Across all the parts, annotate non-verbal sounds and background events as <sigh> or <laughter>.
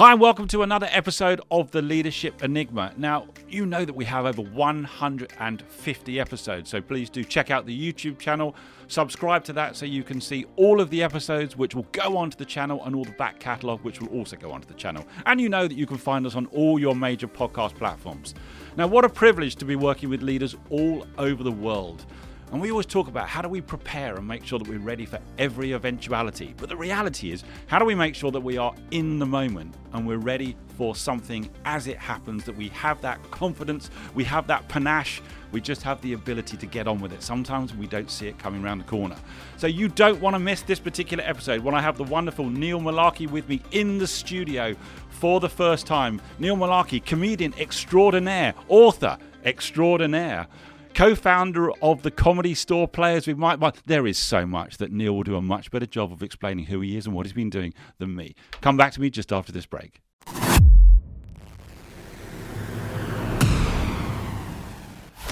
Hi, and welcome to another episode of the Leadership Enigma. Now, you know that we have over 150 episodes, so please do check out the YouTube channel, subscribe to that so you can see all of the episodes which will go onto the channel and all the back catalogue which will also go onto the channel. And you know that you can find us on all your major podcast platforms. Now, what a privilege to be working with leaders all over the world. And we always talk about how do we prepare and make sure that we're ready for every eventuality. But the reality is, how do we make sure that we are in the moment and we're ready for something as it happens, that we have that confidence, we have that panache, we just have the ability to get on with it. Sometimes we don't see it coming around the corner. So you don't want to miss this particular episode when I have the wonderful Neil Mullarkey with me in the studio for the first time. Neil Mullarkey, comedian extraordinaire, author extraordinaire co-founder of the comedy store players mike Myers. there is so much that neil will do a much better job of explaining who he is and what he's been doing than me come back to me just after this break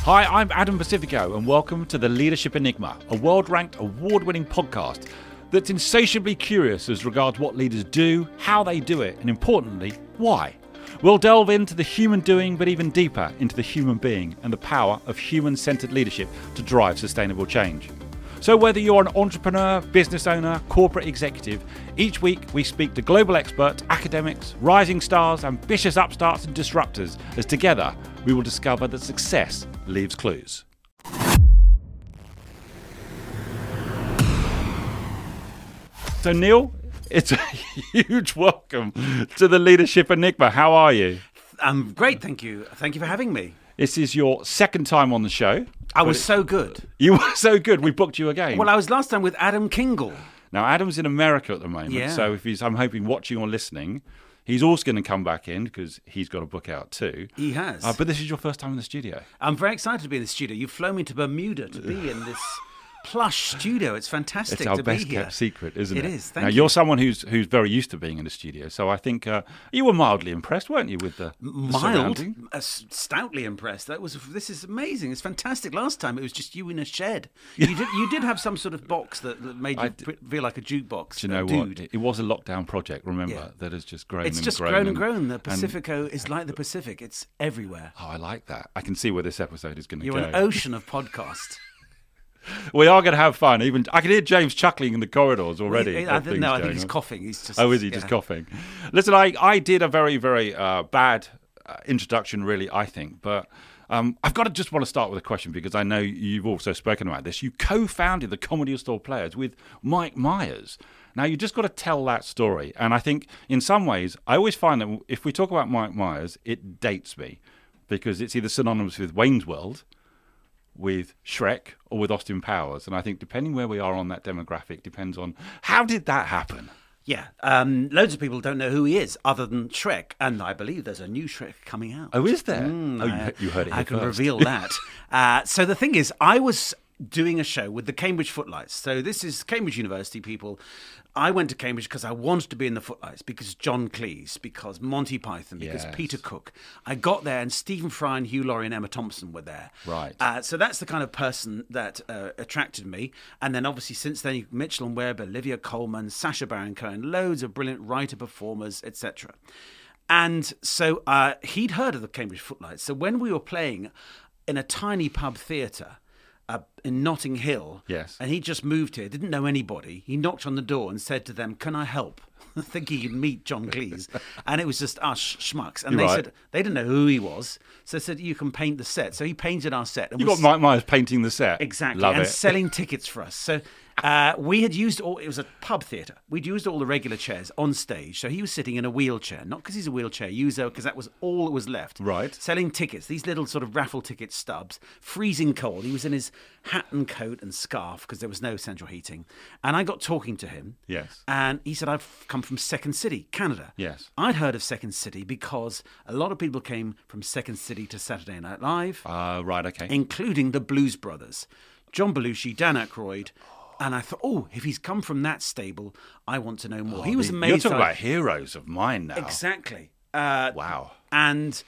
Hi, I'm Adam Pacifico, and welcome to the Leadership Enigma, a world ranked award winning podcast that's insatiably curious as regards what leaders do, how they do it, and importantly, why. We'll delve into the human doing, but even deeper into the human being and the power of human centered leadership to drive sustainable change. So, whether you're an entrepreneur, business owner, corporate executive, each week we speak to global experts, academics, rising stars, ambitious upstarts, and disruptors as together we will discover that success leaves clues. So, Neil, it's a <laughs> huge welcome to the Leadership Enigma. How are you? I'm great, thank you. Thank you for having me. This is your second time on the show. I was so good. You were so good. We booked you again. Well, I was last time with Adam Kingl. now, Adam's in America at the moment, Yeah. so if he's, I'm hoping, watching or listening, he's also going to come back in because he's got a book out too. He has. Uh, but this is your first time in the studio. I'm very excited to be in the studio. You've flown me to Bermuda to be in this <laughs> plush studio. It's fantastic It's our to best be here. kept secret, isn't it? It is, thank now, you. you're someone who's who's very used to being in a studio, so I think uh, you were mildly impressed, weren't you, with the, Mild, uh, stoutly impressed. That was. This is amazing. It's fantastic. Last time it was just you in a shed. <laughs> You did. You did have some sort of box that, that made you d- feel like a jukebox. Do you know a what? dude. It, was a lockdown project. Remember Yeah. that has just grown. It's and just grown, grown and and grown. The and- Pacifico is like the Pacific. It's everywhere. Oh, I like that. I can see where this episode is going to You're an ocean of podcast. <laughs> we are going to have fun. Even I can hear James chuckling in the corridors already. I think- things no, I think he's on. coughing. He's just. Oh, is he just coughing? Listen, I, I did a very, very uh, bad uh, introduction, really, I think. But um, I've got to just want to start with a question because I know you've also spoken about this. You co founded the Comedy Store Players with Mike Myers. Now, you just got to tell that story. And I think in some ways, I always find that if we talk about Mike Myers, it dates me because it's either synonymous with Wayne's World with Shrek or with Austin Powers. And I think depending where we are on that demographic depends on how did that happen? Yeah, um, loads of people don't know who he is other than Shrek, and I believe there's a new Shrek coming out. Oh, is there? Mm, oh, you, I- you heard it I can first. reveal that. <laughs> uh, so the thing is, I was doing a show with the Cambridge Footlights. So this is Cambridge University people. I went to Cambridge because I wanted to be in the Footlights because John Cleese, because Monty Python, because Yes. Peter Cook. I got there, and Stephen Fry and Hugh Laurie and Emma Thompson were there. Right. Uh, so that's the kind of person that uh, attracted me. And then obviously since then, Mitchell and Webb, Olivia Colman, Sacha Baron Cohen, loads of brilliant writer performers, etc. And so uh, he'd heard of the Cambridge Footlights. So when we were playing in a tiny pub theatre uh, in Notting Hill, Yes. and he just moved here, didn't know anybody. He knocked on the door and said to them, "Can I help?" <laughs> Thinking he'd meet John Cleese, <laughs> and it was just us schmucks. And You're they right. said they didn't know who he was, so they said you can paint the set. So he painted our set. And You got Mike Myers painting the set. Exactly, Love and it. selling tickets for us. So uh, we had used all. It was a pub theatre. We'd used all the regular chairs on stage. So he was sitting in a wheelchair, not because he's a wheelchair user, because that was all that was left. Right. Selling tickets, these little sort of raffle ticket stubs, freezing cold. He was in his hat and coat and scarf because there was no central heating. And I got talking to him. Yes. And he said, I've come from Second City, Canada. Yes. I'd heard of Second City because a lot of people came from Second City to Saturday Night Live Uh, right, okay. including the Blues Brothers, John Belushi, Dan Aykroyd. And I thought, oh, if he's come from that stable, I want to know more. he was amazing. You're talking about heroes of mine now. exactly. Uh, Wow. And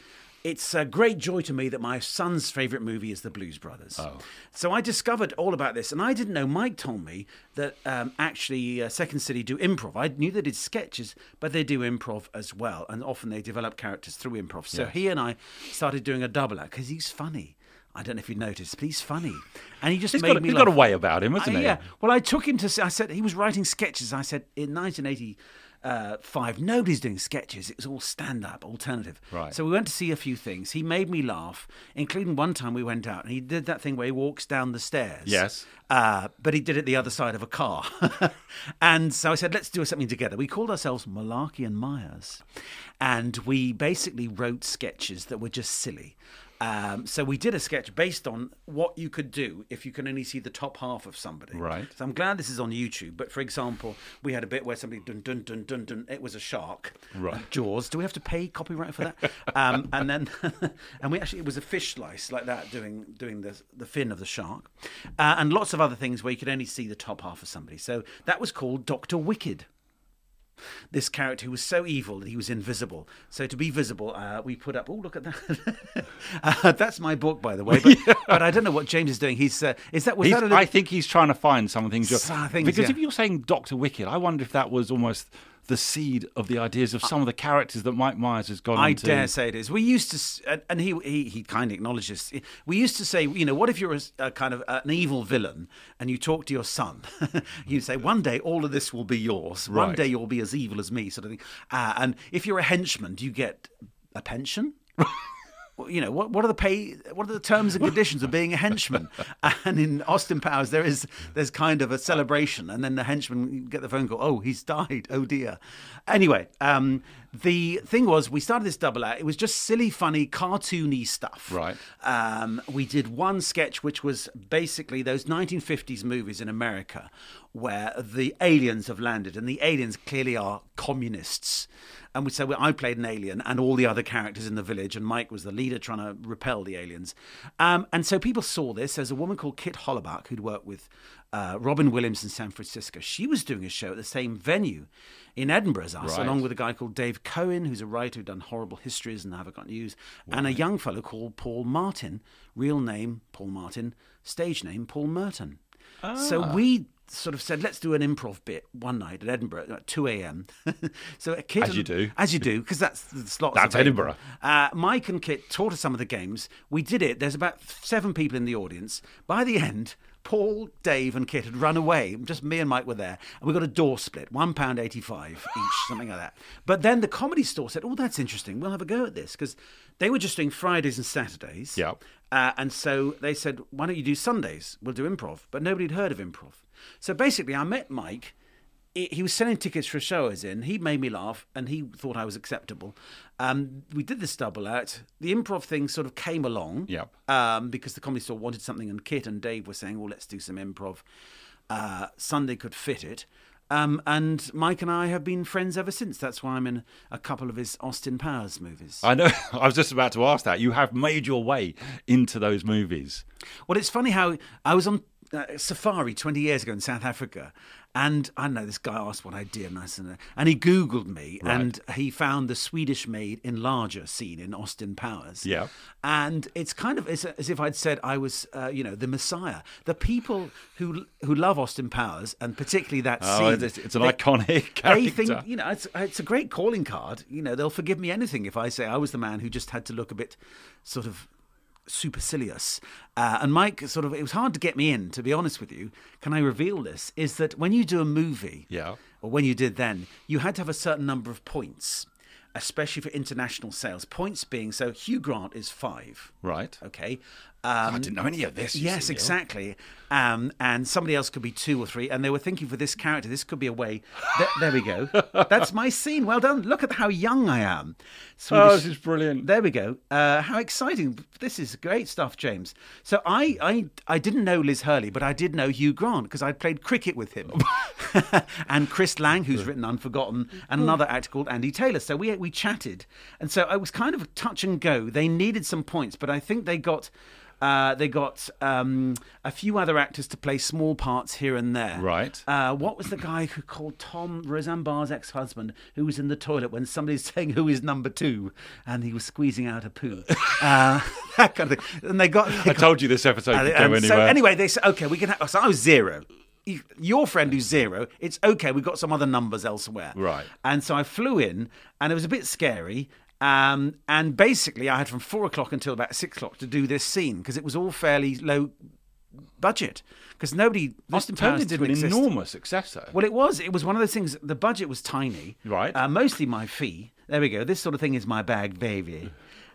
it's a great joy to me that my son's favourite movie is The Blues Brothers. Oh. So I discovered all about this, and I didn't know. Mike told me that um, actually uh, Second City do improv. I knew they did sketches, but they do improv as well, and often they develop characters through improv. So he and I started doing a double act because he's funny. I don't know if you noticed, but he's funny, and he just He's made got, a- me he's laugh. got a way about him, hasn't Uh, he? Yeah. Well, I took him to. see- I said he was writing sketches. I said in 1985, nobody's doing sketches. It was all stand-up, alternative. Right. So we went to see a few things. He made me laugh, including one time we went out and he did that thing where he walks down the stairs. Yes. Uh, but he did it the other side of a car. <laughs> and so I said, let's do something together. We called ourselves Mullarkey and Myers. And we basically wrote sketches that were just silly. Um, so we did a sketch based on what you could do if you can only see the top half of somebody. Right. So I'm glad this is on YouTube. But for example, we had a bit where somebody dun dun dun dun dun. It was a shark. Right. Jaws. Do we have to pay copyright for that? <laughs> um, and then, <laughs> and we actually it was a fish slice like that, doing doing the the fin of the shark, uh, and lots of other things where you could only see the top half of somebody. So that was called Doctor Wicked. This character who was so evil that he was invisible. So to be visible, uh, we put up. Oh, look at that! <laughs> uh, that's my book, by the way. But, <laughs> but I don't know what James is doing. He's uh, is that was that a little, I think he's trying to find something. Some things, because yeah. if you're saying Doctor Wicked, I wonder if that was almost the seed of the ideas of some of the characters that Mike Myers has gone into. I into. dare say it is. We used to, and- he he, he kind of acknowledged this. We used to say, you know, what if you're a kind of an evil villain and you talk to your son? <laughs> you say, one day all of this will be yours. One Right. day you'll be as evil as me, sort of thing. Uh, and if you're a henchman, do you get a pension? <laughs> You know what? What are the pay? What are the terms and conditions of being a henchman? <laughs> And in Austin Powers, there is there's kind of a celebration, and then the henchman get the phone call. Oh, he's died. Oh dear. Anyway, um, the thing was, we started this double act. It was just silly, funny, cartoony stuff. Right. Um, we did one sketch, which was basically those 1950s movies in America where the aliens have landed, and the aliens clearly are communists. And we, so I played an alien, and all the other characters in the village, and Mike was the leader trying to repel the aliens. Um, and so people saw this. There's a woman called Kit Hollerbach who'd worked with uh, Robin Williams in San Francisco. She was doing a show at the same venue in Edinburgh as us, Right. along with a guy called Dave Cohen, who's a writer who'd done horrible histories and Have I Got News, and a young fellow called Paul Martin, real name Paul Martin, stage name Paul Merton. So Ah. we sort of said, let's do an improv bit one night at Edinburgh at 2 a.m. <laughs> so a kid As you do. As you do, because that's the slot. That's. Edinburgh. Uh, Mike and Kit taught us some of the games. We did it. There's about seven people in the audience. By the end, Paul, Dave, and Kit had run away. Just me and Mike were there, and we got a door split, one pound eighty-five each, something like that. But then the comedy store said, "Oh, that's interesting. We'll have a go at this," because they were just doing Fridays and Saturdays. Yep. Uh, and so they said, "Why don't you do Sundays? We'll do improv." But nobody had heard of improv. So basically, I met Mike. He he was selling tickets for a show I was in. He made me laugh, and he thought I was acceptable. Um, we did this double act. The improv thing sort of came along. Yep. Um, because the comedy store wanted something, and Kit and Dave were saying, "Well, let's do some improv." Uh, Sunday could fit it. Um, and Mike and I have been friends ever since. That's why I'm in a couple of his Austin Powers movies. I know. <laughs> I was just about to ask that. You have made your way into those movies. Well, it's funny how I was on uh, safari 20 years ago in South Africa, and I don't know this guy asked what I did, and I said, and he Googled me, Right. and he found the Swedish made Enlarger scene in Austin Powers. Yeah. and it's kind of it's as if I'd said I was, uh, you know, the Messiah. The people who who love Austin Powers, and particularly that Oh, scene, it's, it's an they- iconic they character. think you know it's it's a great calling card. You know they'll forgive me anything if I say I was the man who just had to look a bit sort of supercilious. Uh, and Mike sort of it was hard to get me in. To be honest with you, can I reveal this? Is that when you do a movie, Yeah. or when you did then, you had to have a certain number of points. Especially for international sales, points being so. Hugh Grant is five. right. Okay. Um, I didn't know any of this. Yes, exactly. Um, and somebody else could be two or three, and they were thinking for this character, this could be a way. Th- there we go. <laughs> That's my scene. Well done. Look at how young I am. Oh, this is brilliant. there we go. Uh, how exciting! This is great stuff, James. So I, I, I didn't know Liz Hurley, but I did know Hugh Grant because I'd played cricket with him, <laughs> <laughs> and Chris Lang, who's written Unforgotten, and another actor called Andy Taylor. So we we chatted, and so I was kind of touch and go. They needed some points, but I think they got. Uh, they got um, a few other actors to play small parts here and there. Right. Uh, what was the guy who called Tom Roseanne Barr's ex-husband, who was in the toilet when somebody's saying who is number two, and he was squeezing out a poo. <laughs> uh, <laughs> that kind of thing. And they got. They I got told you this episode and- could go anywhere. So anyway, they said, okay, we can. Have, so I was zero. Your friend who's zero, it's okay. We've got some other numbers elsewhere. Right. And so I flew in, and it was a bit scary. Um, and basically, I had from four o'clock until about six o'clock to do this scene because it was all fairly low budget because nobody. Austin Powers didn't an exist. enormous success, though. Well, it was. It was one of those things. The budget was tiny, Right. Uh, mostly my fee. There we go. This sort of thing is my bag, baby.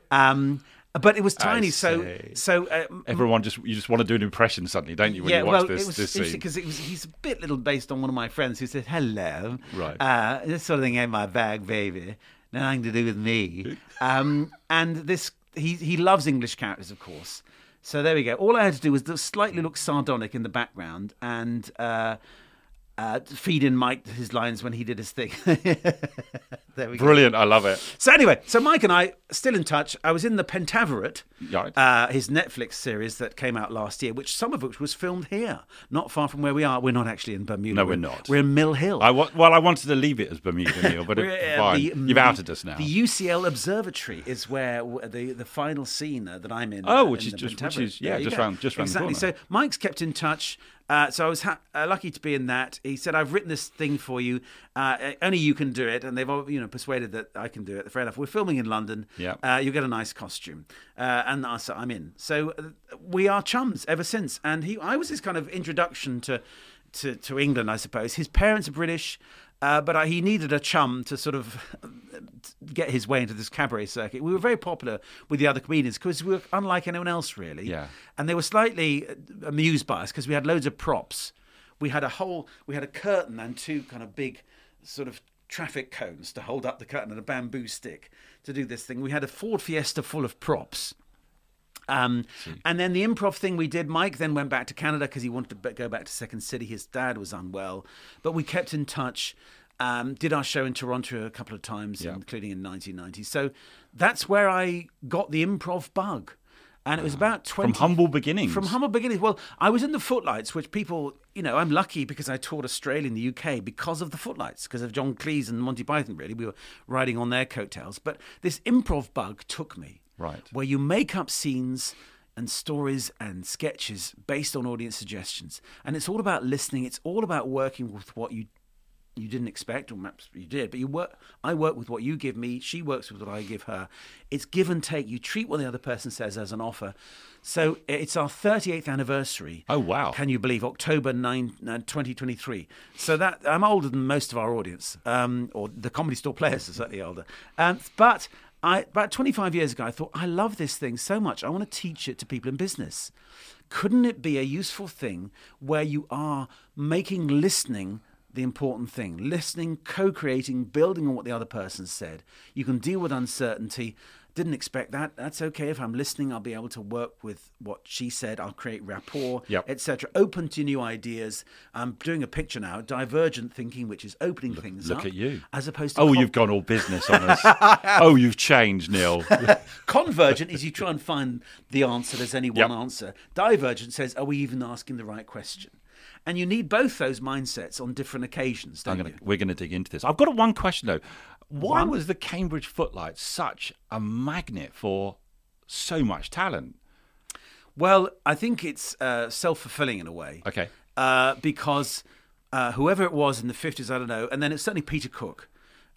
Um, but it was tiny. So, so uh, Everyone just you just want to do an impression suddenly, don't you? When yeah, you watch well, this it was this scene. because it was he's a bit little based on one of my friends who said hello. Right. Uh, this sort of thing in my bag, baby. Nothing to do with me. <laughs> um, and this he he loves English characters, of course. So there we go. All I had to do was slightly look sardonic in the background and uh, uh, feed in Mike his lines when he did his thing. <laughs> there we go. Brilliant, I love it. So anyway, so Mike and I still in touch. I was in the Pentaverate, Right. uh, his Netflix series that came out last year, which some of which was filmed here, not far from where we are. We're not actually in Bermuda. No, we're not. We're in Mill Hill. I wa- well, I wanted to leave it as Bermuda, Neil, but it, uh, fine. the- You've outed us now. The UCL Observatory is where w- the the final scene uh, that I'm in. Oh, uh, which in is the just- which is- yeah, you just round- just round exactly. So Mike's kept in touch. Uh, so I was ha- uh, lucky to be in that. He said, "I've written this thing for you. Uh, only you can do it." And they've all, you know persuaded that I can do it. Fair enough. We're filming in London. Yeah. Uh, you get a nice costume, uh, and I said, I'm in. So uh, we are chums ever since. And he, I was his kind of introduction to to, to England, I suppose. His parents are British. Uh, but I, he needed a chum to sort of get his way into this cabaret circuit. We were very popular with the other comedians because we were unlike anyone else, really. Yeah. And they were slightly uh, amused by us because we had loads of props. We had a whole, we had a curtain and two kind of big sort of traffic cones to hold up the curtain and a bamboo stick to do this thing. We had a Ford Fiesta full of props. Um, and then the improv thing we did, Mike then went back to Canada because he wanted to go back to Second City. His dad was unwell, but we kept in touch. Um, did our show in Toronto a couple of times, Yeah. including in 1990. So that's where I got the improv bug. And it was about 20. From humble beginnings. From humble beginnings. Well, I was in the Footlights, which people, you know, I'm lucky because I toured Australia and the UK because of the Footlights, because of John Cleese and Monty Python, really. We were riding on their coattails. But this improv bug took me. Right. Where you make up scenes and stories and sketches based on audience suggestions. And it's all about listening, it's all about working with what you you didn't expect, or perhaps you did, but you work. I work with what you give me. She works with what I give her. It's give and take. You treat what the other person says as an offer. So it's our 38th anniversary. Oh, wow. Can you believe October 9, uh, 2023? So that I'm older than most of our audience, um, or the comedy store players are certainly older. Um, but I, about 25 years ago, I thought I love this thing so much. I want to teach it to people in business. Couldn't it be a useful thing where you are making listening the important thing. Listening, co creating, building on what the other person said. You can deal with uncertainty. Didn't expect that. That's okay. If I'm listening, I'll be able to work with what she said. I'll create rapport, Yep. etc. Open to new ideas. I'm doing a picture now, divergent thinking, which is opening things look up. at you. As opposed to Oh, con- you've gone all business on us. <laughs> oh, you've changed, Neil. <laughs> Convergent is you try and find the answer. There's only one Yep. answer. Divergent says, are we even asking the right question? And you need both those mindsets on different occasions, don't I'm gonna, you? we're going to dig into this. I've got one question though. Why One? was the Cambridge Footlights such a magnet for so much talent? Well, I think it's uh, self fulfilling in a way. Okay. Uh, because uh, whoever it was in the 50s, I don't know, and then it's certainly Peter Cook,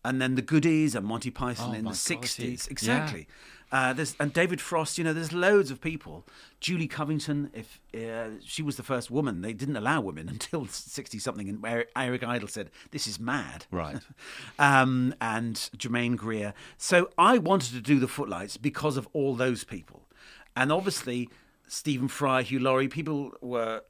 and then the Goodies and Monty Python Oh, in the God, 60s. yeah. Exactly. Uh, there's, and David Frost, you know, there's loads of people. Julie Covington, if uh, she was the first woman, they didn't allow women <laughs> until 60 something, and Eric, Eric Idle said, This is mad. Right. <laughs> um, and Germaine Greer. So I wanted to do the Footlights because of all those people. And obviously, Stephen Fry, Hugh Laurie, people were.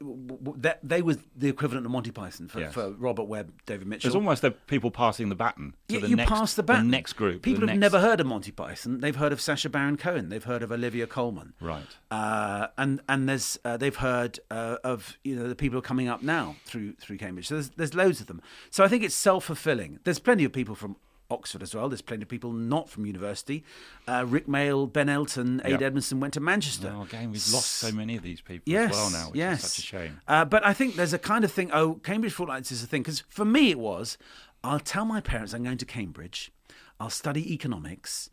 That they were the equivalent of Monty Python for, Yes. for Robert Webb, David Mitchell. It's almost the people passing the baton to Yeah, the you next, pass the baton. The next group. People have next- never heard of Monty Python. They've heard of Sacha Baron Cohen. They've heard of Olivia Colman. Right. Uh, and and there's uh, they've heard uh, of you know the people who are coming up now through through Cambridge. So there's there's loads of them. So I think it's self fulfilling. There's plenty of people from Oxford as well. There's plenty of people not from university. Uh, Rik Mayall, Ben Elton, Ade Yep. Edmondson went to Manchester. Oh, again, we've lost so many of these people Yes, as well now, which yes. is such a shame. Uh, but I think there's a kind of thing. Oh, Cambridge Footlights is a thing because for me it was. I'll tell my parents I'm going to Cambridge. I'll study economics,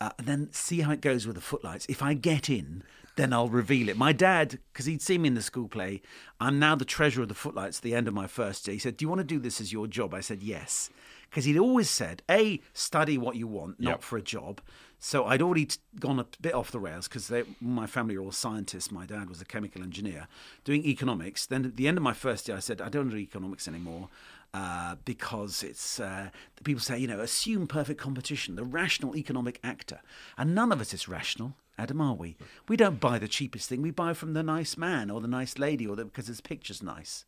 uh, and then see how it goes with the footlights. If I get in, then I'll reveal it. My dad, because he'd seen me in the school play, I'm now the treasurer of the footlights. At the end of my first year, he said, "Do you want to do this as your job?" I said, "Yes," because he'd always said, "A, study what you want, not Yep. for a job." So I'd already t- gone a bit off the rails because my family are all scientists. My dad was a chemical engineer doing economics. Then at the end of my first year, I said, I don't do economics anymore uh, because it's uh, people say, you know, assume perfect competition, the rational economic actor. And none of us is rational. Adam, are we? We don't buy the cheapest thing. We buy from the nice man or the nice lady or the, because his picture's nice.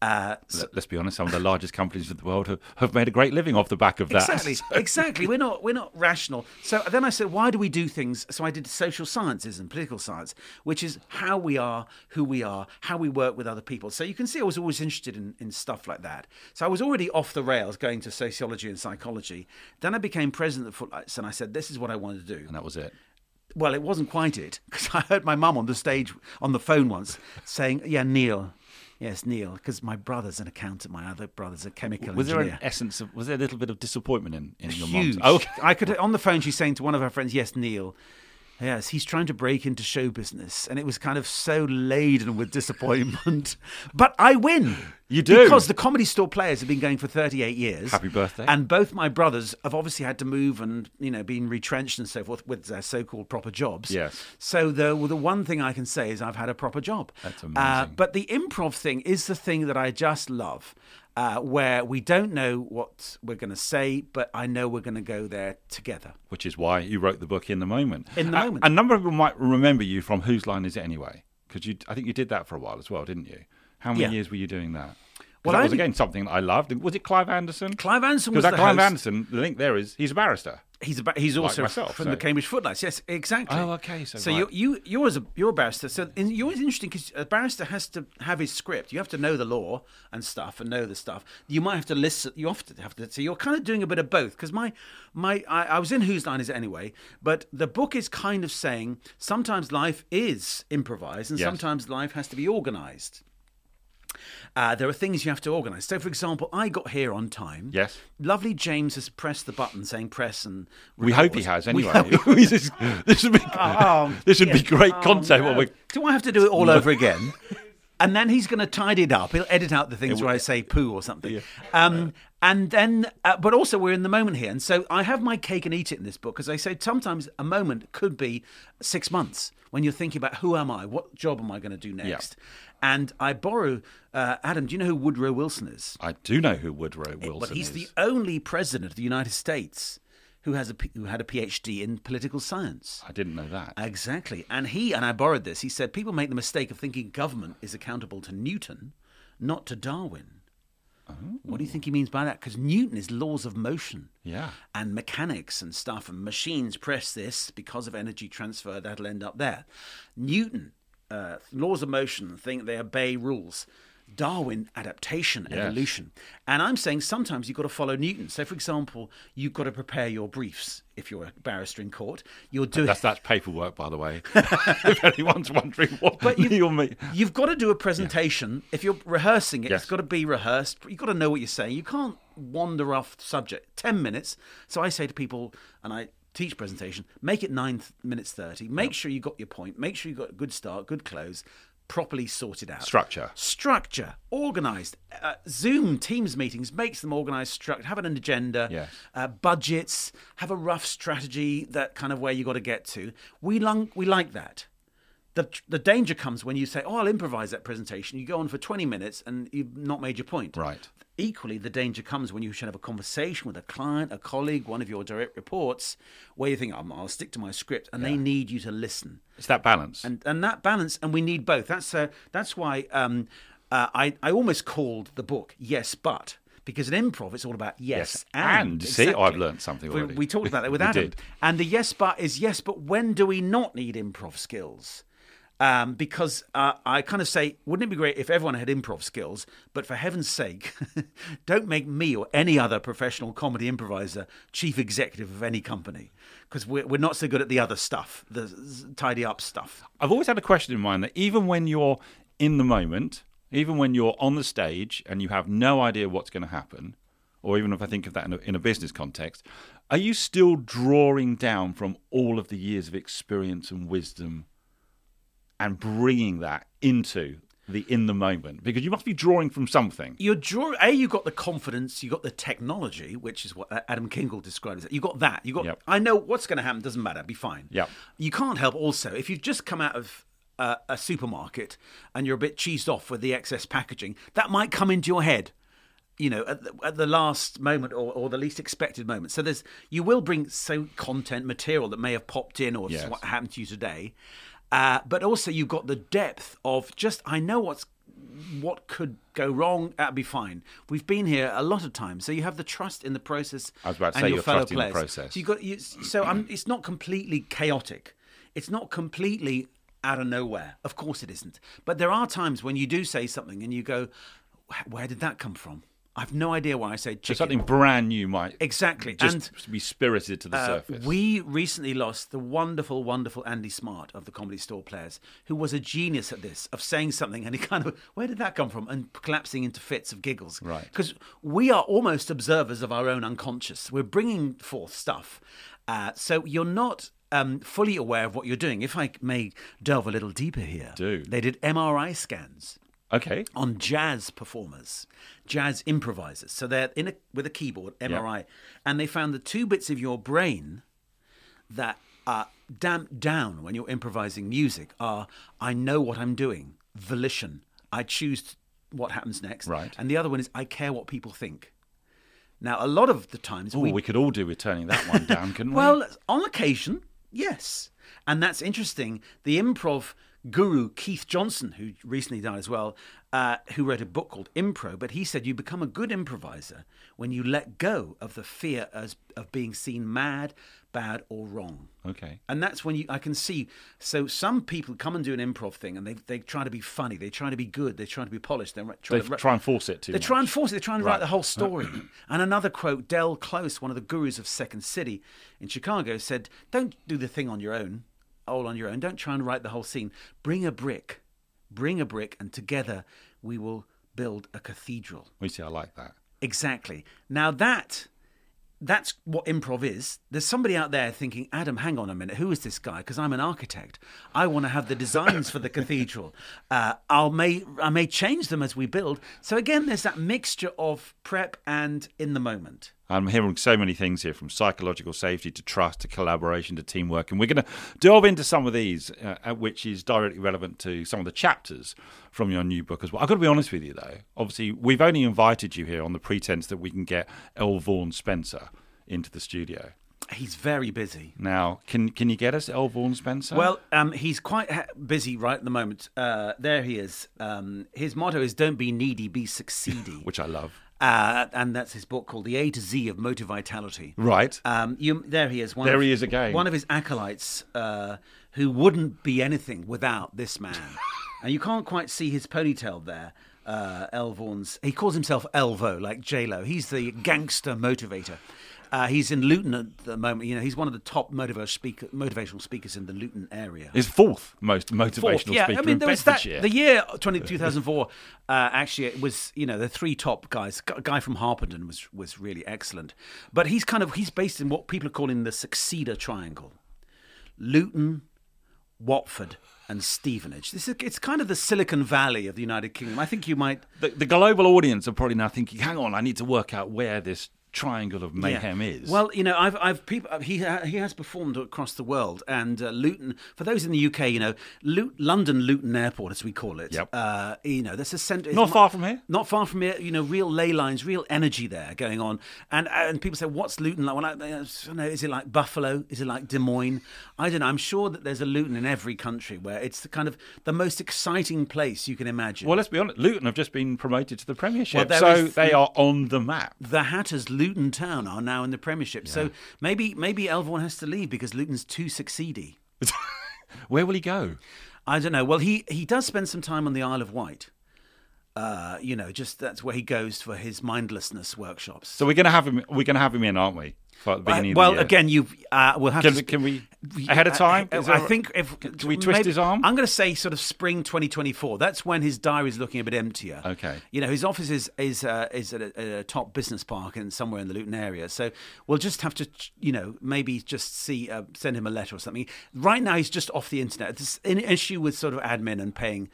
Uh, so- Let- Let's be honest, some of the largest companies in the world have, have made a great living off the back of that. Exactly, <laughs> exactly. We're not we're not rational. So then I said, why do we do things? So I did social sciences and political science, which is how we are, who we are, how we work with other people. So you can see I was always interested in, in stuff like that. So I was already off the rails going to sociology and psychology. Then I became president of Footlights and I said, this is what I want to do. And that was it. Well, it wasn't quite it because <laughs> I heard my mum on the stage on the phone once saying, "Yeah, Neil, yes, Neil," because my brother's an accountant, my other brother's a chemical Was there an essence of, was there a little bit of disappointment in, in your Huge. Oh, okay. I could on the phone. She's saying to one of her friends, "Yes, Neil." Yes, he's trying to break into show business, and it was kind of so laden with disappointment. <laughs> but I win. You do. because the comedy store players have been going for thirty-eight years. Happy birthday. And both my brothers have obviously had to move and you know been retrenched and so forth with their so-called proper jobs. Yes. So the well, the one thing I can say is I've had a proper job. That's Uh, amazing. but the improv thing is the thing that I just love, uh, where we don't know what we're going to say, but I know we're going to go there together. Which is why you wrote the book in the moment. In the A- Moment. A number of people might remember you from Whose Line Is It Anyway? Because you, I think you did that for a while as well, didn't you? How many Yeah. years were you doing that? Well, that I was again something that I loved. Was it Clive Anderson? Clive Anderson was that the Clive host. Anderson, the link there is he's a barrister. He's about, he's also myself, from so- the Cambridge Footlights. Yes, exactly. Oh, okay, so so right. you you you're as a you're a barrister. So in, you're always interesting because a barrister has to have his script. You have to know the law and stuff and know the stuff. You might have to listen. You often have to. So you're kind of doing a bit of both. Because my my I, I was in Whose Line Is It Anyway, but the book is kind of saying sometimes life is improvised and Yes. sometimes life has to be organised. Uh, there are things you have to organise. So, for example, I got here on time. Yes. Lovely James has pressed the button saying press and. We hope he record. has anyway. this, <laughs> this would be <laughs> Oh, this would be great Oh, content. no. we- Do I have to do it all over again? <laughs> And then he's going to tidy it up. He'll edit out the things where I say poo or something. Um, and then, uh, but also we're in the moment here. And so I have my cake and eat it in this book because I say sometimes a moment could be six months when you're thinking about who am I? What job am I going to do next? And I borrow, uh, Adam, do you know who Woodrow Wilson is? I do know who Woodrow Wilson is. But he's is. the only president of the United States who has a who had a PhD in political science. I didn't know that. Exactly. And he, and I borrowed this, he said people make the mistake of thinking government is accountable to Newton, not to Darwin. What do you think he means by that? Because Newton is laws of motion yeah. and mechanics and stuff, and machines press this because of energy transfer, that'll end up there. Newton, uh, laws of motion, think they obey rules. Darwin, adaptation, Yes. evolution. And I'm saying sometimes you've got to follow Newton. So, for example, you've got to prepare your briefs if you're a barrister in court. You'll do That's that's paperwork, by the way. <laughs> if anyone's wondering what But you- you'll meet. You've got to do a presentation. If you're rehearsing it, Yes. it's got to be rehearsed. You've got to know what you're saying. You can't wander off subject. 10 minutes. So I say to people, and I teach presentation, make it nine minutes 30. Make sure you got your point. Make sure you got a good start, good close, properly sorted out. Structure. Structure, organized. Uh, Zoom Teams meetings makes them organized, structured. Have an agenda, Yes. uh, budgets, have a rough strategy that kind of where you got to get to. We, lung- we like that. The, the danger comes when you say, "Oh, I'll improvise that presentation." You go on for twenty minutes and you've not made your point. Right. Equally, the danger comes when you should have a conversation with a client, a colleague, one of your direct reports, where you think, "I'm- "I'll stick to my script," and they need you to listen It's that balance. and and that balance and we need both that's uh, that's why um, uh, I I almost called the book yes but because in improv it's all about yes, Yes, and, and. See, I've learnt something we, already. we talked about that with <laughs> We Adam and the yes but is yes but when do we not need improv skills Um, because uh, I kind of say, wouldn't it be great if everyone had improv skills? But for heaven's sake, <laughs> don't make me or any other professional comedy improviser chief executive of any company because we're, we're not so good at the other stuff, the tidy up stuff. I've always had a question in mind that even when you're in the moment, even when you're on the stage and you have no idea what's going to happen, or even if I think of that in a, in a business context, are you still drawing down from all of the years of experience and wisdom and bringing that into the in the moment? Because you must be drawing from something. You're draw- A, you got the confidence, you got the technology, which is what Adam Kingl described as. You got that. You got. Yep. I know what's going to happen. Doesn't matter. Be fine. Yep. You can't help. Also, if you've just come out of uh, a supermarket and you're a bit cheesed off with the excess packaging, that might come into your head. You know, at the, at the last moment or, or the least expected moment. So there's you will bring so content material that may have popped in or Yes. what happened to you today, uh, but also you've got the depth of just I know what's what could go wrong. That'd be fine. We've been here a lot of times, so you have the trust in the process. I was about to and say your you're fellow players. process. So you got you, so I'm, it's not completely chaotic. It's not completely out of nowhere. Of course it isn't. But there are times when you do say something and you go, "Where did that come from?" I've no idea why I say chicken. So something brand new might Exactly. just and be spirited to the uh, surface. we recently lost the wonderful, wonderful Andy Smart of the Comedy Store Players, who was a genius at this, of saying something and he <laughs> kind of, where did that come from? And collapsing into fits of giggles. Right. Because we are almost observers of our own unconscious. We're bringing forth stuff. Uh, so you're not. Um, fully aware of what you're doing. If I may delve a little deeper here, Do. they did MRI scans okay. on jazz performers, jazz improvisers. So they're in a, with a keyboard, MRI, and they found the two bits of your brain that are damped down when you're improvising music are I know what I'm doing, volition. I choose what happens next. Right. And the other one is I care what people think. Now, a lot of the times Oh, we we, could all do with turning that one down, couldn't we? <laughs> well, on occasion, yes. And that's interesting. The improv guru, Keith Johnstone, who recently died as well, uh, who wrote a book called Impro, but he said you become a good improviser when you let go of the fear as, of being seen mad, bad, or wrong. okay. And that's when you I can see. So some people come and do an improv thing, and they they try to be funny, they try to be good, they try to be polished, they try They to try and force it too they much. try and force it. They try and write the whole story. <clears throat> and another quote: Del Close, one of the gurus of Second City in Chicago, said, "Don't do the thing on your own, all on your own. Don't try and write the whole scene. Bring a brick, bring a brick, and together we will build a cathedral." We see, I like that. Exactly. Now that that's what improv is. There's somebody out there thinking, Adam, hang on a minute, who is this guy? Because I'm an architect. I want to have the designs for the cathedral. <coughs> Uh, I'll may I may change them as we build. So again, there's that mixture of prep and in the moment. I'm hearing so many things here from psychological safety to trust to collaboration to teamwork. And we're going to delve into some of these, uh, which is directly relevant to some of the chapters from your new book as well. I've got to be honest with you, though. Obviously, we've only invited you here on the pretense that we can get L. Vaughan Spencer into the studio. He's very busy. Now, can can you get us L. Vaughan Spencer? Well, um, he's quite ha- busy right at the moment. Uh, there he is. Um, his motto is "Don't be needy, be succeedy." <laughs> which I love. Uh, and that's his book called "The A to Z of Motivitality." Right. Um, you, there he is. One There of, he is again. One of his acolytes uh, who wouldn't be anything without this man. <laughs> and you can't quite see his ponytail there. Uh, Elvorn's. He calls himself Elvo, like J Lo. He's the gangster motivator. Uh, he's in Luton at the moment. You know, he's one of the top motivational, speaker, motivational speakers in the Luton area. His fourth most motivational Fourth, yeah, speaker I mean, in there was that the year 20, 2004. uh, actually, it was you know the three top guys. A guy from Harpenden was was really excellent, but he's kind of he's based in what people are calling the successor triangle: Luton, Watford, and Stevenage. This is it's kind of the Silicon Valley of the United Kingdom. I think you might. the, the global audience are probably now thinking, hang on, I need to work out where this triangle of mayhem Yeah. is. Well, you know, I've, I've people. He he has performed across the world, and uh, Luton. For those in the UK, you know, London Luton Airport, as we call it. Yep. Uh, you know, there's a centre. Not far from here. Not far from here. You know, real ley lines, real energy there going on, and and people say, "What's Luton like?" Well, I, I don't know. Is it like Buffalo? Is it like Des Moines? I don't know. I'm sure that there's a Luton in every country where it's the kind of the most exciting place you can imagine. Well, let's be honest. Luton have just been promoted to the Premiership, Well, so is- they are on the map. the Hatters Luton Town are now in the Premiership. So maybe maybe Elvorn has to leave because Luton's too succeedy. <laughs> Where will he go? I don't know. Well, he he does spend some time on the Isle of Wight. Uh, you know, just that's where he goes for his mindlessness workshops. So we're gonna have him. We're gonna have him in, aren't we? For the Uh, well, of the year. again, you uh, we'll have Can to. sp- can we- ahead of time? Is I think if can we twist his arm? I'm going to say sort of spring 2024. That's when his diary is looking a bit emptier. Okay. You know, his office is is uh, is at a, a top business park in somewhere in the Luton area. So we'll just have to, you know, maybe just see uh, send him a letter or something. Right now, he's just off the internet. There's an issue with sort of admin and paying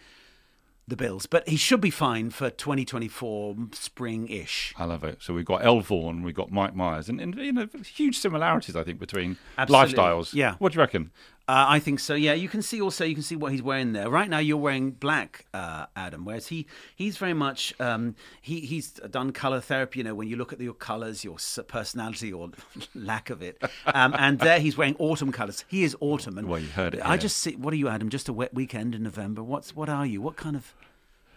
the bills, but he should be fine for 2024 spring-ish. I love it. So we've got El Vaughan, we've got Mike Myers, and, and you know, huge similarities, I think, between Absolutely. lifestyles. Yeah. What do you reckon? Uh, I think so. Yeah, you can see also you can see what he's wearing there. Right now, you're wearing black, uh, Adam, whereas he he's very much um, he he's done color therapy. You know, when you look at your colors, your personality or <laughs> lack of it, um, and there he's wearing autumn colors. He is autumn, and Well, you heard it I just see. What are you, Adam? Just a wet weekend in November. What's what are you? What kind of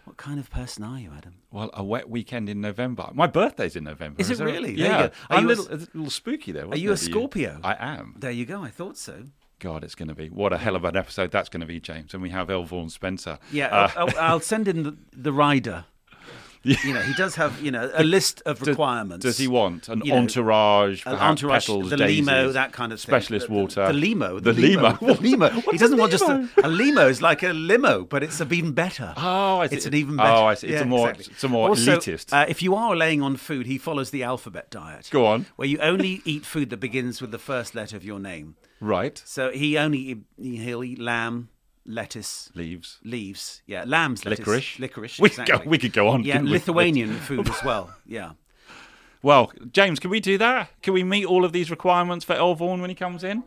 what kind of person are you, Adam? Well, a wet weekend in November. My birthday's in November. Is it there- really? There you Yeah. I'm you a a little, a little spooky there. Are you a it, for Scorpio? I am. There you go. I thought so. God, it's going to be what a hell of an episode that's going to be, James. And we have El Vaughan Spencer. Yeah, Uh, I'll, I'll, send in the, the rider. <laughs> You know, he does have you know a list of requirements. Does he want an You know, entourage, An entourage, petals, the daisies, limo, that kind of thing. specialist The- water, The limo, the, limo, limo, <laughs> the limo. He doesn't want just a, limo? a limo. is like a limo, but it's a even better. Oh, I see. It's an even better. Oh, I see. It's Yeah, a more, exactly. it's a more also, elitist. Uh, if you are laying on food, he follows the alphabet diet. Go on. Where you only eat food that begins with the first letter of your name. Right. So he only he'll eat lamb, lettuce, Leaves. leaves. Yeah, lamb's lettuce, Licorice. licorice. We could go- we could go on, Yeah, couldn't we? Lithuanian <laughs> food as well. Yeah. Well, James, can we do that? Can we meet all of these requirements for El Vaughan when he comes in?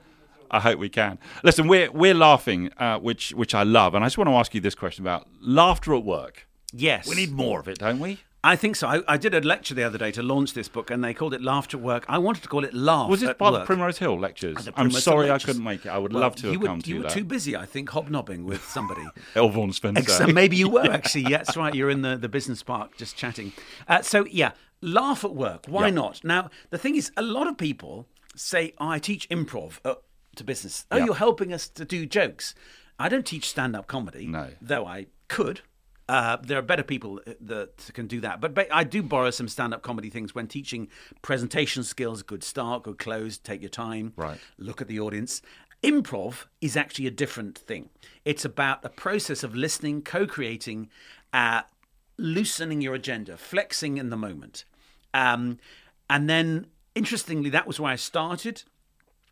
I hope we can. Listen, we're we're laughing, uh, which which I love, and I just want to ask you this question about laughter at work. Yes. We need more of it, don't we? I think so. I, I did a lecture the other day to launch this book, and they called it Laughter at Work. I wanted to call it Laugh Was this at part Work. of the Primrose Hill lectures? The I'm sorry Lectures. I couldn't make it. I would Well, love to you have were, come to You were that. too busy, I think, hobnobbing with somebody. El Vaughan Spencer. So maybe you were <laughs> actually. Yeah, that's right. You're in the, the business park just chatting. Uh, so yeah, laugh at work. Why Yeah. not? Now the thing is, a lot of people say, oh, "I teach improv uh, to business." Oh, Yeah. you're helping us to do jokes. I don't teach stand-up comedy. No. though I could. Uh, there are better people that can do that, but, but I do borrow some stand-up comedy things when teaching presentation skills. Good start, good close. Take your time. Right. Look at the audience. Improv is actually a different thing. It's about a process of listening, co creating, uh, loosening your agenda, flexing in the moment. Um, and then, interestingly, that was where I started.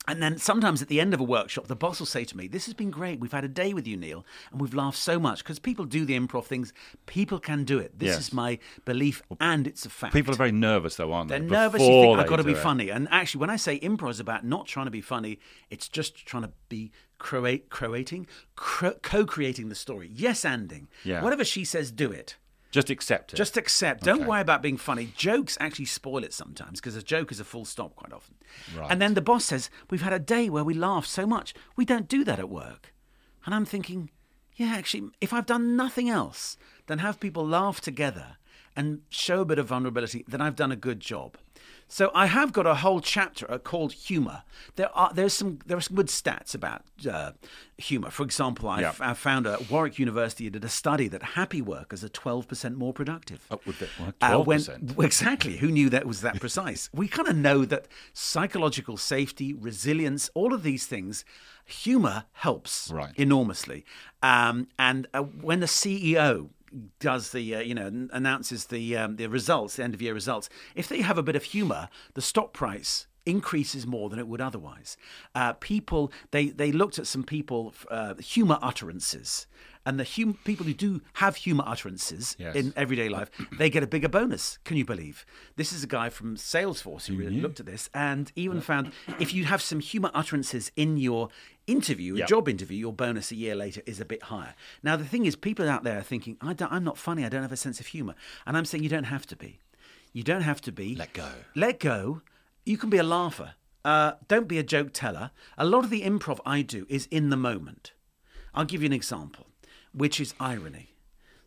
And then sometimes at the end of a workshop, the boss will say to me, This has been great. We've had a day with you, Neil, and we've laughed so much because people do the improv things. People can do it. This Yes. is my belief, and it's a fact. People are very nervous, though, aren't they? They're nervous. You think I've got to be it. funny. And actually, when I say improv is about not trying to be funny, it's just trying to be create, creating, cro- co-creating the story. Yes, anding. Yeah. Whatever she says, do it. Just accept it. Just accept. Don't Okay. worry about being funny. Jokes actually spoil it sometimes because a joke is a full stop quite often. Right. And then the boss says, We've had a day where we laughed so much. We don't do that at work. And I'm thinking, Yeah, actually, if I've done nothing else than have people laugh together and show a bit of vulnerability, then I've done a good job. So I have got a whole chapter uh, called humour. There are there's some there are some good stats about uh, humour. For example, I, Yeah. f- I found at Warwick University did a study that happy workers are 12% more productive. With it. Well, Uh, 12%. when, exactly. Who knew that was that precise? we kind of know that psychological safety, resilience, all of these things, humor helps Right. enormously. Um, and uh, when the CEO does the, uh, you know, announces the um, the results, the end of year results, if they have a bit of humor, the stock price increases more than it would otherwise. Uh, people, they, they looked at some people, uh, humor utterances. And the hum- people who do have humor utterances Yes. in everyday life, they get a bigger bonus. Can you believe? This is a guy from Salesforce who really looked at this and even found if you have some humor utterances in your interview, a job interview, your bonus a year later is a bit higher. Now, the thing is, people out there are thinking, I don't, I'm not funny, I don't have a sense of humor. And I'm saying you don't have to be. You don't have to be. Let go. Let go. You can be a laugher. Uh, don't be a joke teller. A lot of the improv I do is in the moment. I'll give you an example, which is irony.